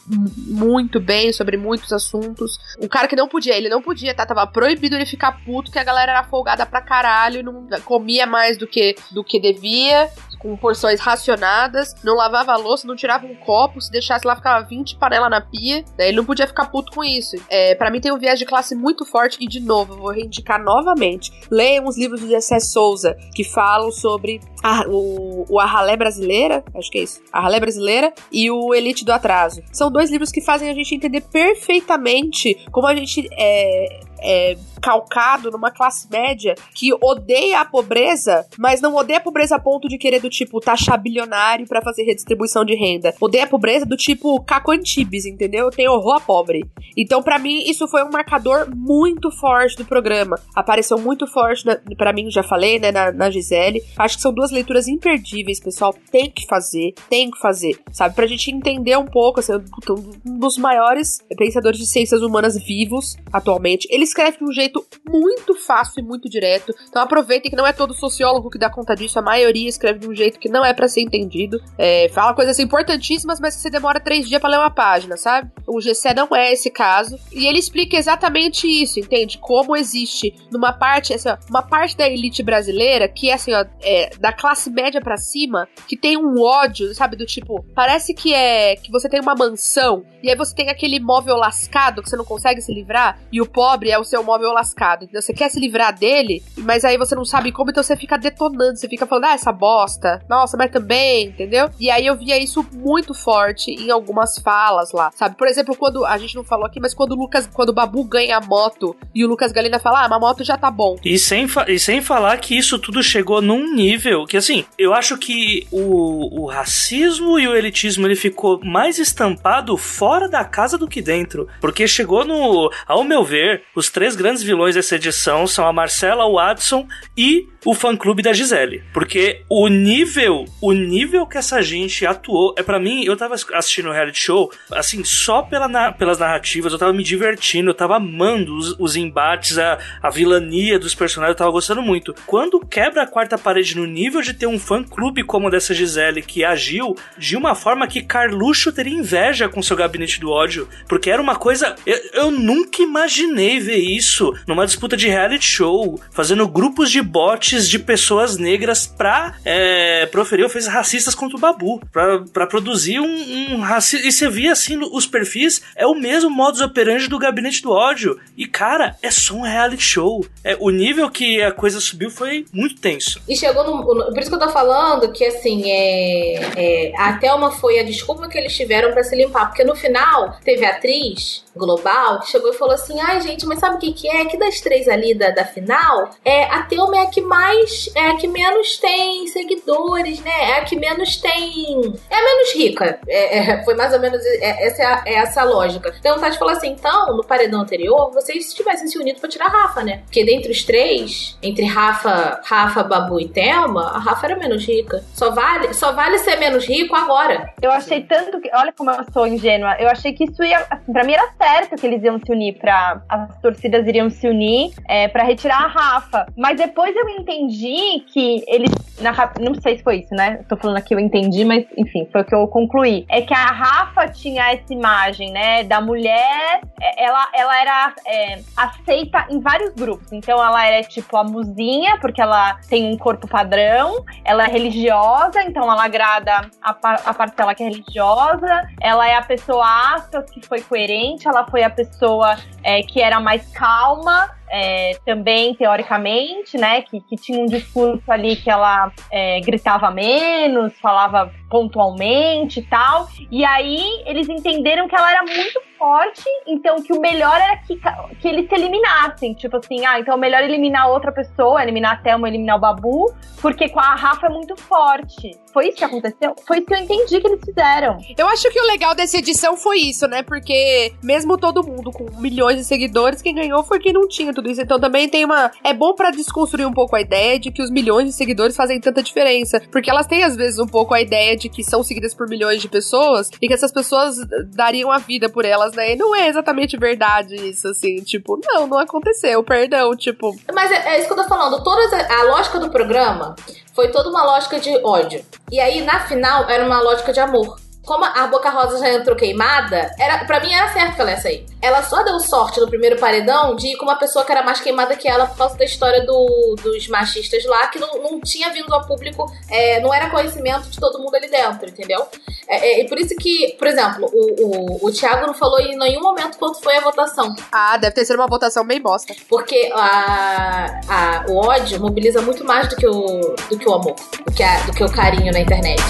muito bem sobre muitos assuntos. O cara que não podia, ele não podia, tá? Tava proibido ele ficar puto, que a galera era folgada pra caralho não comia mais do que, do que devia, com porções racionadas, não lavava louça, não tirava um copo, se deixasse lá ficava 20 panelas na pia, né? ele não podia ficar puto com isso. É, para mim tem um viés de classe muito forte e, de novo, eu vou reivindicar novamente. Leiam os livros do Jessé Souza, que falam sobre a, o, o Arralé Brasileira, acho que é isso, Arralé Brasileira e o Elite do Atraso. São dois livros que fazem a gente entender perfeitamente como a gente é, é, calcado numa classe média que odeia a pobreza, mas não odeia a pobreza a ponto de querer do tipo taxar bilionário para fazer redistribuição de renda. Odeia a pobreza do tipo Caco Antibes, entendeu? Tem horror a pobre. Então, para mim, isso foi um marcador muito forte do programa. Apareceu muito forte para mim, já falei, né, na, na Gisele. Acho que são duas leituras imperdíveis, pessoal. Tem que fazer, tem que fazer, sabe? Pra gente entender um pouco, assim, um dos maiores pensadores de ciências humanas vivos atualmente. Eles escreve de um jeito muito fácil e muito direto. Então aproveitem que não é todo sociólogo que dá conta disso, a maioria escreve de um jeito que não é para ser entendido. É, fala coisas importantíssimas, mas você demora três dias para ler uma página, sabe? O GC não é esse caso. E ele explica exatamente isso, entende? Como existe numa parte, assim, ó, uma parte da elite brasileira que é assim, ó, é, da classe média para cima, que tem um ódio, sabe? Do tipo, parece que é que você tem uma mansão e aí você tem aquele imóvel lascado que você não consegue se livrar e o pobre é o seu móvel lascado. Entendeu? Você quer se livrar dele, mas aí você não sabe como, então você fica detonando, você fica falando, ah, essa bosta, nossa, mas também, entendeu? E aí eu via isso muito forte em algumas falas lá, sabe? Por exemplo, quando a gente não falou aqui, mas quando o Lucas, quando o Babu ganha a moto e o Lucas Galina fala, ah, uma moto já tá bom. E sem, e sem falar que isso tudo chegou num nível que, assim, eu acho que o, o racismo e o elitismo ele ficou mais estampado fora da casa do que dentro. Porque chegou no, ao meu ver, os três grandes vilões dessa edição são a Marcela, o Adson e o fã-clube da Gisele. Porque o nível, o nível que essa gente atuou, é para mim, eu tava assistindo o reality show, assim, só pela na, pelas narrativas, eu tava me divertindo, eu tava amando os, os embates, a, a vilania dos personagens, eu tava gostando muito. Quando quebra a quarta parede no nível de ter um fã-clube como dessa Gisele, que agiu de uma forma que Carluxo teria inveja com seu gabinete do ódio, porque era uma coisa. Eu, eu nunca imaginei ver isso numa disputa de reality show, fazendo grupos de bots de pessoas negras pra é, proferir ofensas racistas contra o Babu, pra, pra produzir um, um racismo. E você via assim, os perfis, é o mesmo modus operandi do gabinete do ódio. E cara, é só um reality show. É, o nível que a coisa subiu foi muito tenso. E chegou no. Por isso que eu tô falando que assim, é, é, a Thelma foi a desculpa que eles tiveram para se limpar, porque no final teve a atriz global que chegou e falou assim: ai, gente, mas sabe o que, que é? Que das três ali da, da final, é, a Thelma é a que mais. é a que menos tem seguidores, né? É a que menos tem. É a menos rica. É, é, foi mais ou menos é, essa, é, a, é essa a lógica. Então, Tati falou assim: então, no paredão anterior, vocês tivessem se unido pra tirar a Rafa, né? Porque dentre os três, entre Rafa, Rafa, Babu e Thelma, a Rafa era menos rica. Só vale, só vale ser menos rico agora. Eu achei tanto que. Olha como eu sou ingênua. Eu achei que isso ia. Assim, pra mim era certo que eles iam se unir pra. As torcidas iriam se unir é, pra retirar a Rafa. Mas depois eu entendi que eles. Na, não sei se foi isso, né? Tô falando aqui, eu entendi, mas enfim, foi o que eu concluí. É que a Rafa tinha essa imagem, né? Da mulher. É, ela, ela era é, aceita em vários grupos. Então ela era tipo a musinha, porque ela tem um corpo padrão. Ela é religiosa, então ela agrada a, a parcela que é religiosa. Ela é a pessoa aspas que foi coerente. Ela foi a pessoa é, que era mais calma é, também, teoricamente, né? Que, que tinha um discurso ali que ela é, gritava menos, falava pontualmente e tal. E aí eles entenderam que ela era muito forte, então que o melhor era que, que eles se eliminassem. Tipo assim, ah, então é melhor eliminar outra pessoa, eliminar a Thelma, eliminar o Babu, porque com a Rafa é muito forte. Foi isso que aconteceu? Foi isso que eu entendi que eles fizeram. Eu acho que o legal dessa edição foi isso, né? Porque mesmo todo mundo com milhões de seguidores, quem ganhou foi quem não tinha tudo isso. Então também tem uma. É bom para desconstruir um pouco a ideia de que os milhões de seguidores fazem tanta diferença. Porque elas têm, às vezes, um pouco a ideia de que são seguidas por milhões de pessoas e que essas pessoas dariam a vida por elas, né? E não é exatamente verdade isso, assim. Tipo, não, não aconteceu, perdão, tipo. Mas é, é isso que eu tô falando. Toda a lógica do programa foi toda uma lógica de ódio. E aí, na final, era uma lógica de amor como a Boca Rosa já entrou queimada, era para mim era certo que ela ia sair. Ela só deu sorte no primeiro paredão de ir com uma pessoa que era mais queimada que ela por causa da história do, dos machistas lá, que não, não tinha vindo ao público, é, não era conhecimento de todo mundo ali dentro, entendeu? É, é, e por isso que, por exemplo, o, o, o Thiago não falou em nenhum momento quanto foi a votação. Ah, deve ter sido uma votação bem bosta. Porque a, a, o ódio mobiliza muito mais do que o, do que o amor, do que, a, do que o carinho na internet.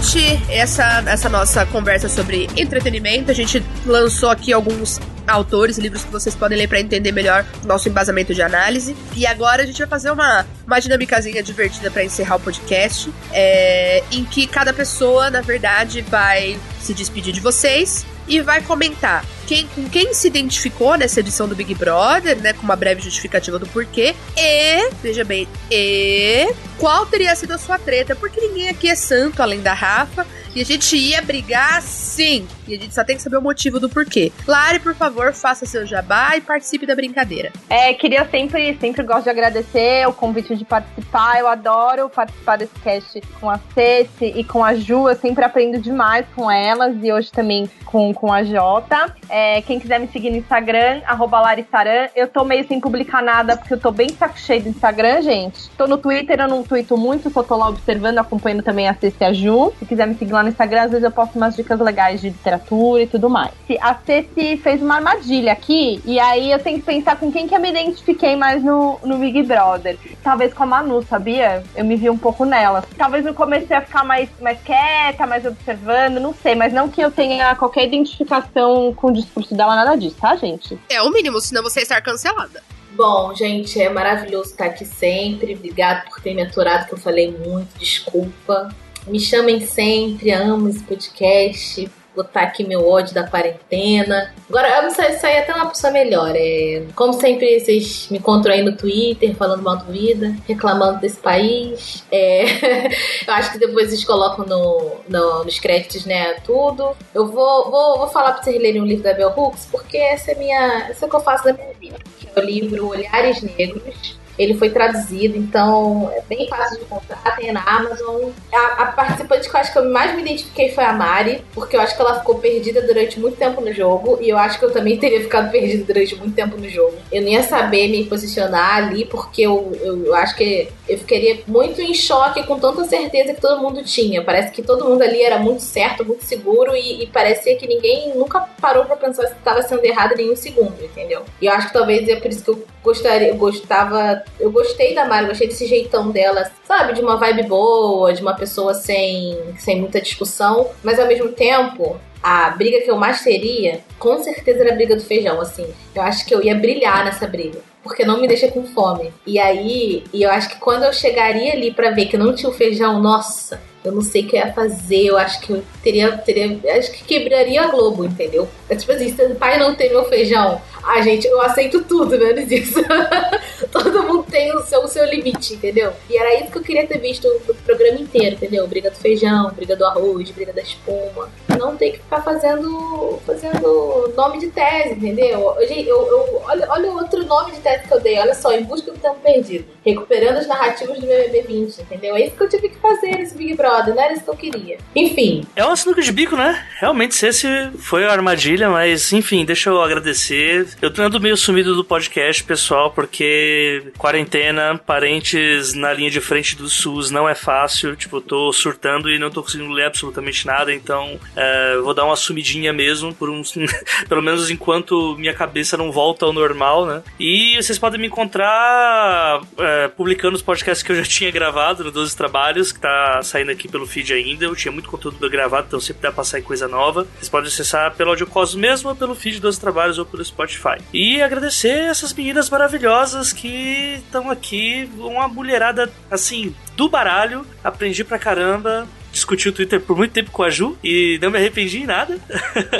Durante essa, essa nossa conversa sobre entretenimento, a gente lançou aqui alguns autores livros que vocês podem ler para entender melhor nosso embasamento de análise. E agora a gente vai fazer uma, uma dinâmicazinha divertida para encerrar o podcast, é, em que cada pessoa, na verdade, vai se despedir de vocês e vai comentar quem, com quem se identificou nessa edição do Big Brother, né? Com uma breve justificativa do porquê. E, veja bem, e qual teria sido a sua treta? Porque ninguém aqui é santo além da Rafa. E a gente ia brigar sim. E a gente só tem que saber o motivo do porquê. Lari, por favor, faça seu jabá e participe da brincadeira. É, queria sempre, sempre gosto de agradecer o convite de participar. Eu adoro participar desse cast com a Ceci e com a Ju. Eu sempre aprendo demais com elas e hoje também com, com a Jota. É, quem quiser me seguir no Instagram, arroba Larisaran. Eu tô meio sem publicar nada porque eu tô bem saco cheio do Instagram, gente. Tô no Twitter, eu não tweeto muito, só tô lá observando, acompanhando também a Ceci e a Ju. Se quiser me seguir lá no Instagram, às vezes eu posto umas dicas legais de literatura e tudo mais. A Ceci fez uma armadilha aqui, e aí eu tenho que pensar com quem que eu me identifiquei mais no, no Big Brother. Talvez com a Manu, sabia? Eu me vi um pouco nela. Talvez eu comecei a ficar mais, mais quieta, mais observando, não sei, mas não que eu tenha qualquer identificação com o discurso dela, nada disso, tá, gente? É o mínimo, senão você estar cancelada. Bom, gente, é maravilhoso estar aqui sempre. Obrigado por ter me aturado, que eu falei muito. Desculpa. Me chamem sempre, amo esse podcast. Botar aqui meu ódio da quarentena. Agora, eu não sei sair até uma pessoa melhor. É, como sempre, vocês me encontram aí no Twitter falando mal do vida, reclamando desse país. É, eu acho que depois vocês colocam no, no, nos créditos, né? Tudo. Eu vou, vou, vou falar pra vocês lerem um livro da Bell Hooks, porque essa é minha. Essa é o que eu faço da minha vida. Que é o livro Olhares Negros Ele foi traduzido, então é bem fácil de encontrar, tem na Amazon. A, a participante que eu acho que eu mais me identifiquei foi a Mari, porque eu acho que ela ficou perdida durante muito tempo no jogo, e eu acho que eu também teria ficado perdida durante muito tempo no jogo. Eu não ia saber me posicionar ali, porque eu, eu, eu acho que eu ficaria muito em choque com tanta certeza que todo mundo tinha. Parece que todo mundo ali era muito certo, muito seguro, e, e parecia que ninguém nunca parou pra pensar se estava sendo errado em nenhum segundo, entendeu? E eu acho que talvez é por isso que eu gostaria, gostava, eu gostei da Mari, gostei desse jeitão dela, sabe, de uma vibe boa, de uma pessoa sem, sem muita discussão, mas ao mesmo tempo a briga que eu mais teria, com certeza era a briga do feijão, assim. Eu acho que eu ia brilhar nessa briga. Porque não me deixa com fome. E aí, e eu acho que quando eu chegaria ali para ver que não tinha o feijão, nossa, eu não sei o que eu ia fazer, eu acho que eu teria, teria acho que quebraria a Globo, entendeu? É tipo assim, se o pai não tem meu feijão, ah, gente, eu aceito tudo, menos isso. Todo mundo tem o seu, o seu limite, entendeu? E era isso que eu queria ter visto no programa inteiro, entendeu? Briga do feijão, briga do arroz, briga da espuma. Não tem que ficar fazendo, fazendo nome de tese, entendeu? Eu, eu, eu, olha, olha outro nome de tese que eu dei, olha só, em busca do tempo perdido. Recuperando as narrativas do BBB 20, entendeu? É isso que eu tive que fazer nesse Big Brother, não era isso que eu queria. Enfim. É uma sinuca de bico, né? Realmente, esse foi a armadilha, mas enfim, deixa eu agradecer. Eu tô andando meio sumido do podcast, pessoal, porque quarentena, parentes na linha de frente do SUS não é fácil. Tipo, eu tô surtando e não tô conseguindo ler absolutamente nada, então é, vou dar uma sumidinha mesmo, por uns. pelo menos enquanto minha cabeça não volta ao normal, né? E vocês podem me encontrar é, publicando os podcasts que eu já tinha gravado no 12 Trabalhos, que tá saindo aqui pelo feed ainda. Eu tinha muito conteúdo gravado, então sempre dá pra sair coisa nova. Vocês podem acessar pelo Audiocosmos mesmo, ou pelo feed 12 Trabalhos, ou pelo Spotify. E agradecer essas meninas maravilhosas que estão aqui, uma mulherada assim do baralho. Aprendi pra caramba discuti o Twitter por muito tempo com a Ju e não me arrependi em nada.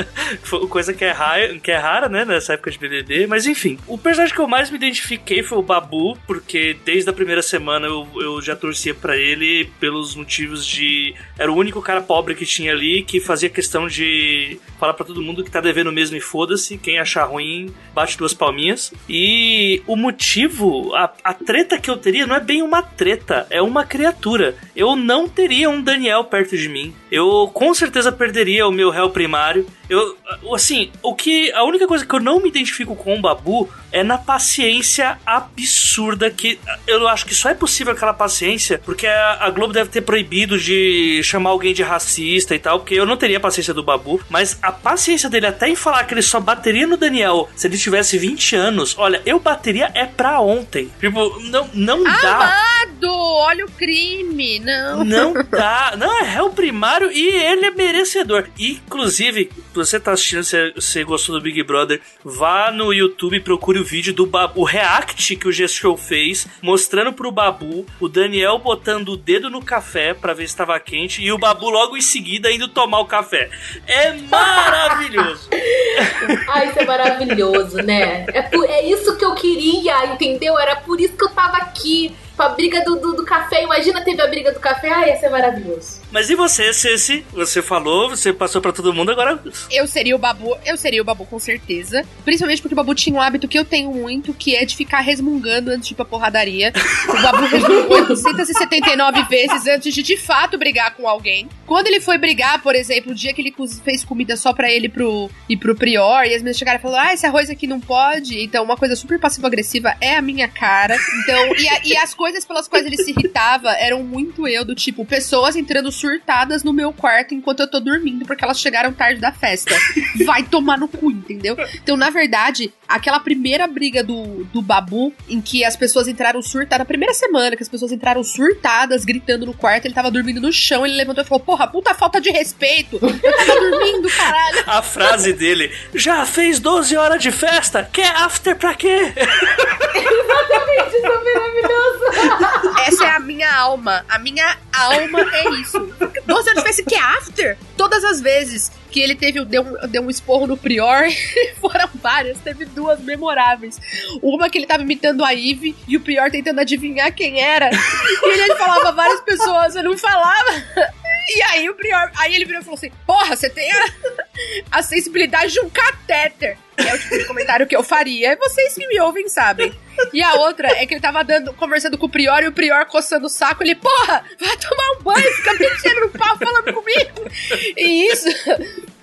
coisa que é, rara, que é rara, né, nessa época de BBB. Mas enfim, o personagem que eu mais me identifiquei foi o Babu, porque desde a primeira semana eu, eu já torcia para ele pelos motivos de. Era o único cara pobre que tinha ali que fazia questão de falar para todo mundo que tá devendo mesmo e foda-se. Quem achar ruim, bate duas palminhas. E o motivo, a, a treta que eu teria não é bem uma treta, é uma criatura. Eu não teria um Daniel perto de mim. Eu com certeza perderia o meu réu primário. Eu, assim, o que. A única coisa que eu não me identifico com o Babu é na paciência absurda que. Eu acho que só é possível aquela paciência porque a, a Globo deve ter proibido de chamar alguém de racista e tal, porque eu não teria a paciência do Babu, mas a paciência dele até em falar que ele só bateria no Daniel se ele tivesse 20 anos, olha, eu bateria é pra ontem. Tipo, não, não dá. Amado! Olha o crime! Não. Não dá. Não, é réu primário e ele é merecedor. Inclusive, você tá assistindo, você, você gostou do Big Brother, vá no YouTube e procure o vídeo do Babu, o react que o G-Show fez, mostrando pro Babu o Daniel botando o dedo no café para ver se estava quente e o Babu logo em seguida indo tomar o café. É maravilhoso! Ai, isso é maravilhoso, né? É, por, é isso que eu queria, entendeu? Era por isso que eu tava aqui a briga do, do, do, café. Imagina teve a briga do café. Ah, ia ser maravilhoso. Mas e você, Ceci? Você falou, você passou para todo mundo, agora. Eu seria o Babu, eu seria o Babu com certeza. Principalmente porque o Babu tinha um hábito que eu tenho muito, que é de ficar resmungando antes de ir pra porradaria. O Babu resmungou 879 vezes antes de de fato brigar com alguém. Quando ele foi brigar, por exemplo, o dia que ele fez comida só pra ele pro, e pro Prior, e as meninas chegaram e falaram: Ah, esse arroz aqui não pode. Então, uma coisa super passivo-agressiva é a minha cara. Então, e, a, e as coisas pelas quais ele se irritava eram muito eu, do tipo, pessoas entrando surtadas no meu quarto enquanto eu tô dormindo porque elas chegaram tarde da festa. Vai tomar no cu, entendeu? Então, na verdade, aquela primeira briga do, do Babu, em que as pessoas entraram surtadas, na primeira semana que as pessoas entraram surtadas, gritando no quarto, ele tava dormindo no chão, ele levantou e falou: Porra, puta falta de respeito! Eu tava dormindo, caralho! A frase dele: Já fez 12 horas de festa? Quer after pra quê? Exatamente, isso é maravilhoso! Essa é a minha alma. A minha alma é isso. 12 horas de festa que é after? Todas as vezes que ele teve deu deu um esporro no Prior, foram várias, teve duas memoráveis. Uma que ele tava imitando a Eve e o Prior tentando adivinhar quem era. E ele, ele falava várias pessoas, eu não falava. E aí o Prior, aí ele virou e falou assim: Porra, você tem a, a sensibilidade de um catéter. Que é o tipo de comentário que eu faria. Vocês que me ouvem sabem. E a outra é que ele tava dando, conversando com o Prior e o Prior coçando o saco. Ele, porra, vai tomar um banho, fica mexendo no pau falando comigo. E isso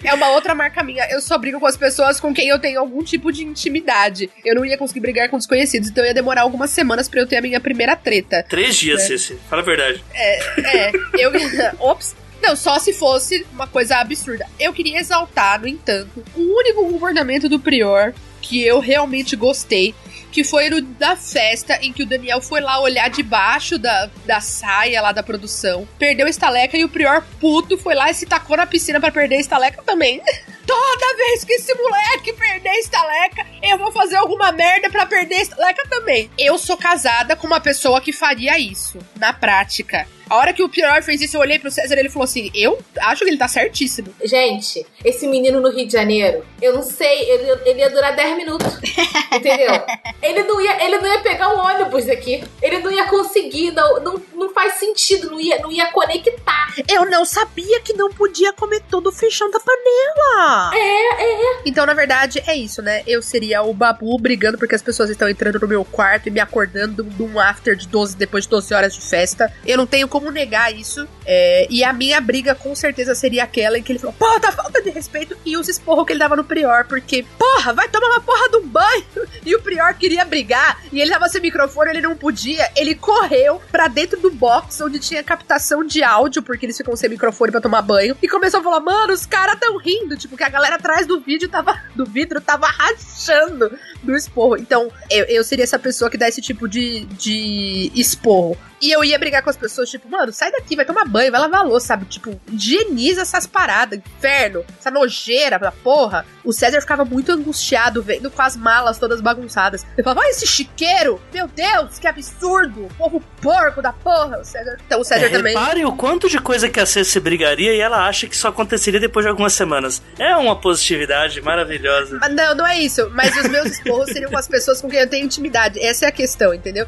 é uma outra marca minha. Eu só brigo com as pessoas com quem eu tenho algum tipo de intimidade. Eu não ia conseguir brigar com desconhecidos, então ia demorar algumas semanas para eu ter a minha primeira treta. Três dias, é. Ceci. Fala a verdade. É, é. Eu. Ops. Não, só se fosse uma coisa absurda. Eu queria exaltar, no entanto, o único comportamento do Prior que eu realmente gostei, que foi no da festa em que o Daniel foi lá olhar debaixo da, da saia lá da produção, perdeu a estaleca e o Prior puto foi lá e se tacou na piscina para perder a estaleca também. Toda vez que esse moleque perder a estaleca, eu vou fazer alguma merda para perder a estaleca também. Eu sou casada com uma pessoa que faria isso, na prática. A hora que o Pior fez isso, eu olhei pro César e ele falou assim: Eu acho que ele tá certíssimo. Gente, esse menino no Rio de Janeiro, eu não sei, ele, ele ia durar 10 minutos. entendeu? Ele não, ia, ele não ia pegar um ônibus aqui. Ele não ia conseguir, não, não, não faz sentido, não ia, não ia conectar. Eu não sabia que não podia comer todo o feijão da panela. É, é. Então, na verdade, é isso, né? Eu seria o babu brigando porque as pessoas estão entrando no meu quarto e me acordando de um after de 12, depois de 12 horas de festa. Eu não tenho como negar isso. É, e a minha briga com certeza seria aquela em que ele falou: Porra, tá falta de respeito. E os esporros que ele dava no Prior, porque, porra, vai tomar uma porra um banho. E o Prior queria brigar e ele tava sem microfone, ele não podia. Ele correu pra dentro do box onde tinha captação de áudio, porque eles ficam sem microfone pra tomar banho. E começou a falar: Mano, os caras tão rindo. Tipo, que a galera atrás do vídeo tava, do vidro tava rachando do esporro. Então, eu, eu seria essa pessoa que dá esse tipo de, de esporro. E eu ia brigar com as pessoas, tipo, mano, sai daqui, vai tomar banho, vai lavar louça, sabe? Tipo, higieniza essas paradas, inferno, essa nojeira da porra. O César ficava muito angustiado vendo com as malas todas bagunçadas. Ele falava, olha esse chiqueiro, meu Deus, que absurdo, povo porco da porra. O César, então o César é, também. Repare o quanto de coisa que a Ceci brigaria e ela acha que isso aconteceria depois de algumas semanas. É uma positividade maravilhosa. Mas não, não é isso. Mas os meus esporros seriam com as pessoas com quem eu tenho intimidade. Essa é a questão, entendeu?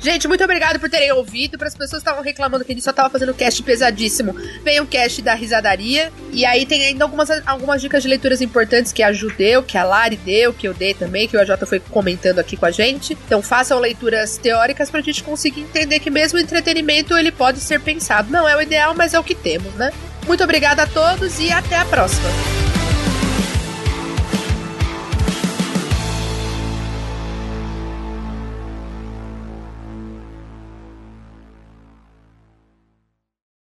Gente, muito obrigado por terem ouvido. Para as pessoas que estavam reclamando que a gente só tava fazendo cast pesadíssimo, vem um cast da risadaria. E aí tem ainda algumas, algumas dicas de leituras importantes que a Ju deu, que a Lari deu, que eu dei também, que o AJ foi comentando aqui com a gente. Então façam leituras teóricas pra gente conseguir entender que mesmo o entretenimento ele pode ser pensado. Não é o ideal, mas é o que temos, né? Muito obrigada a todos e até a próxima.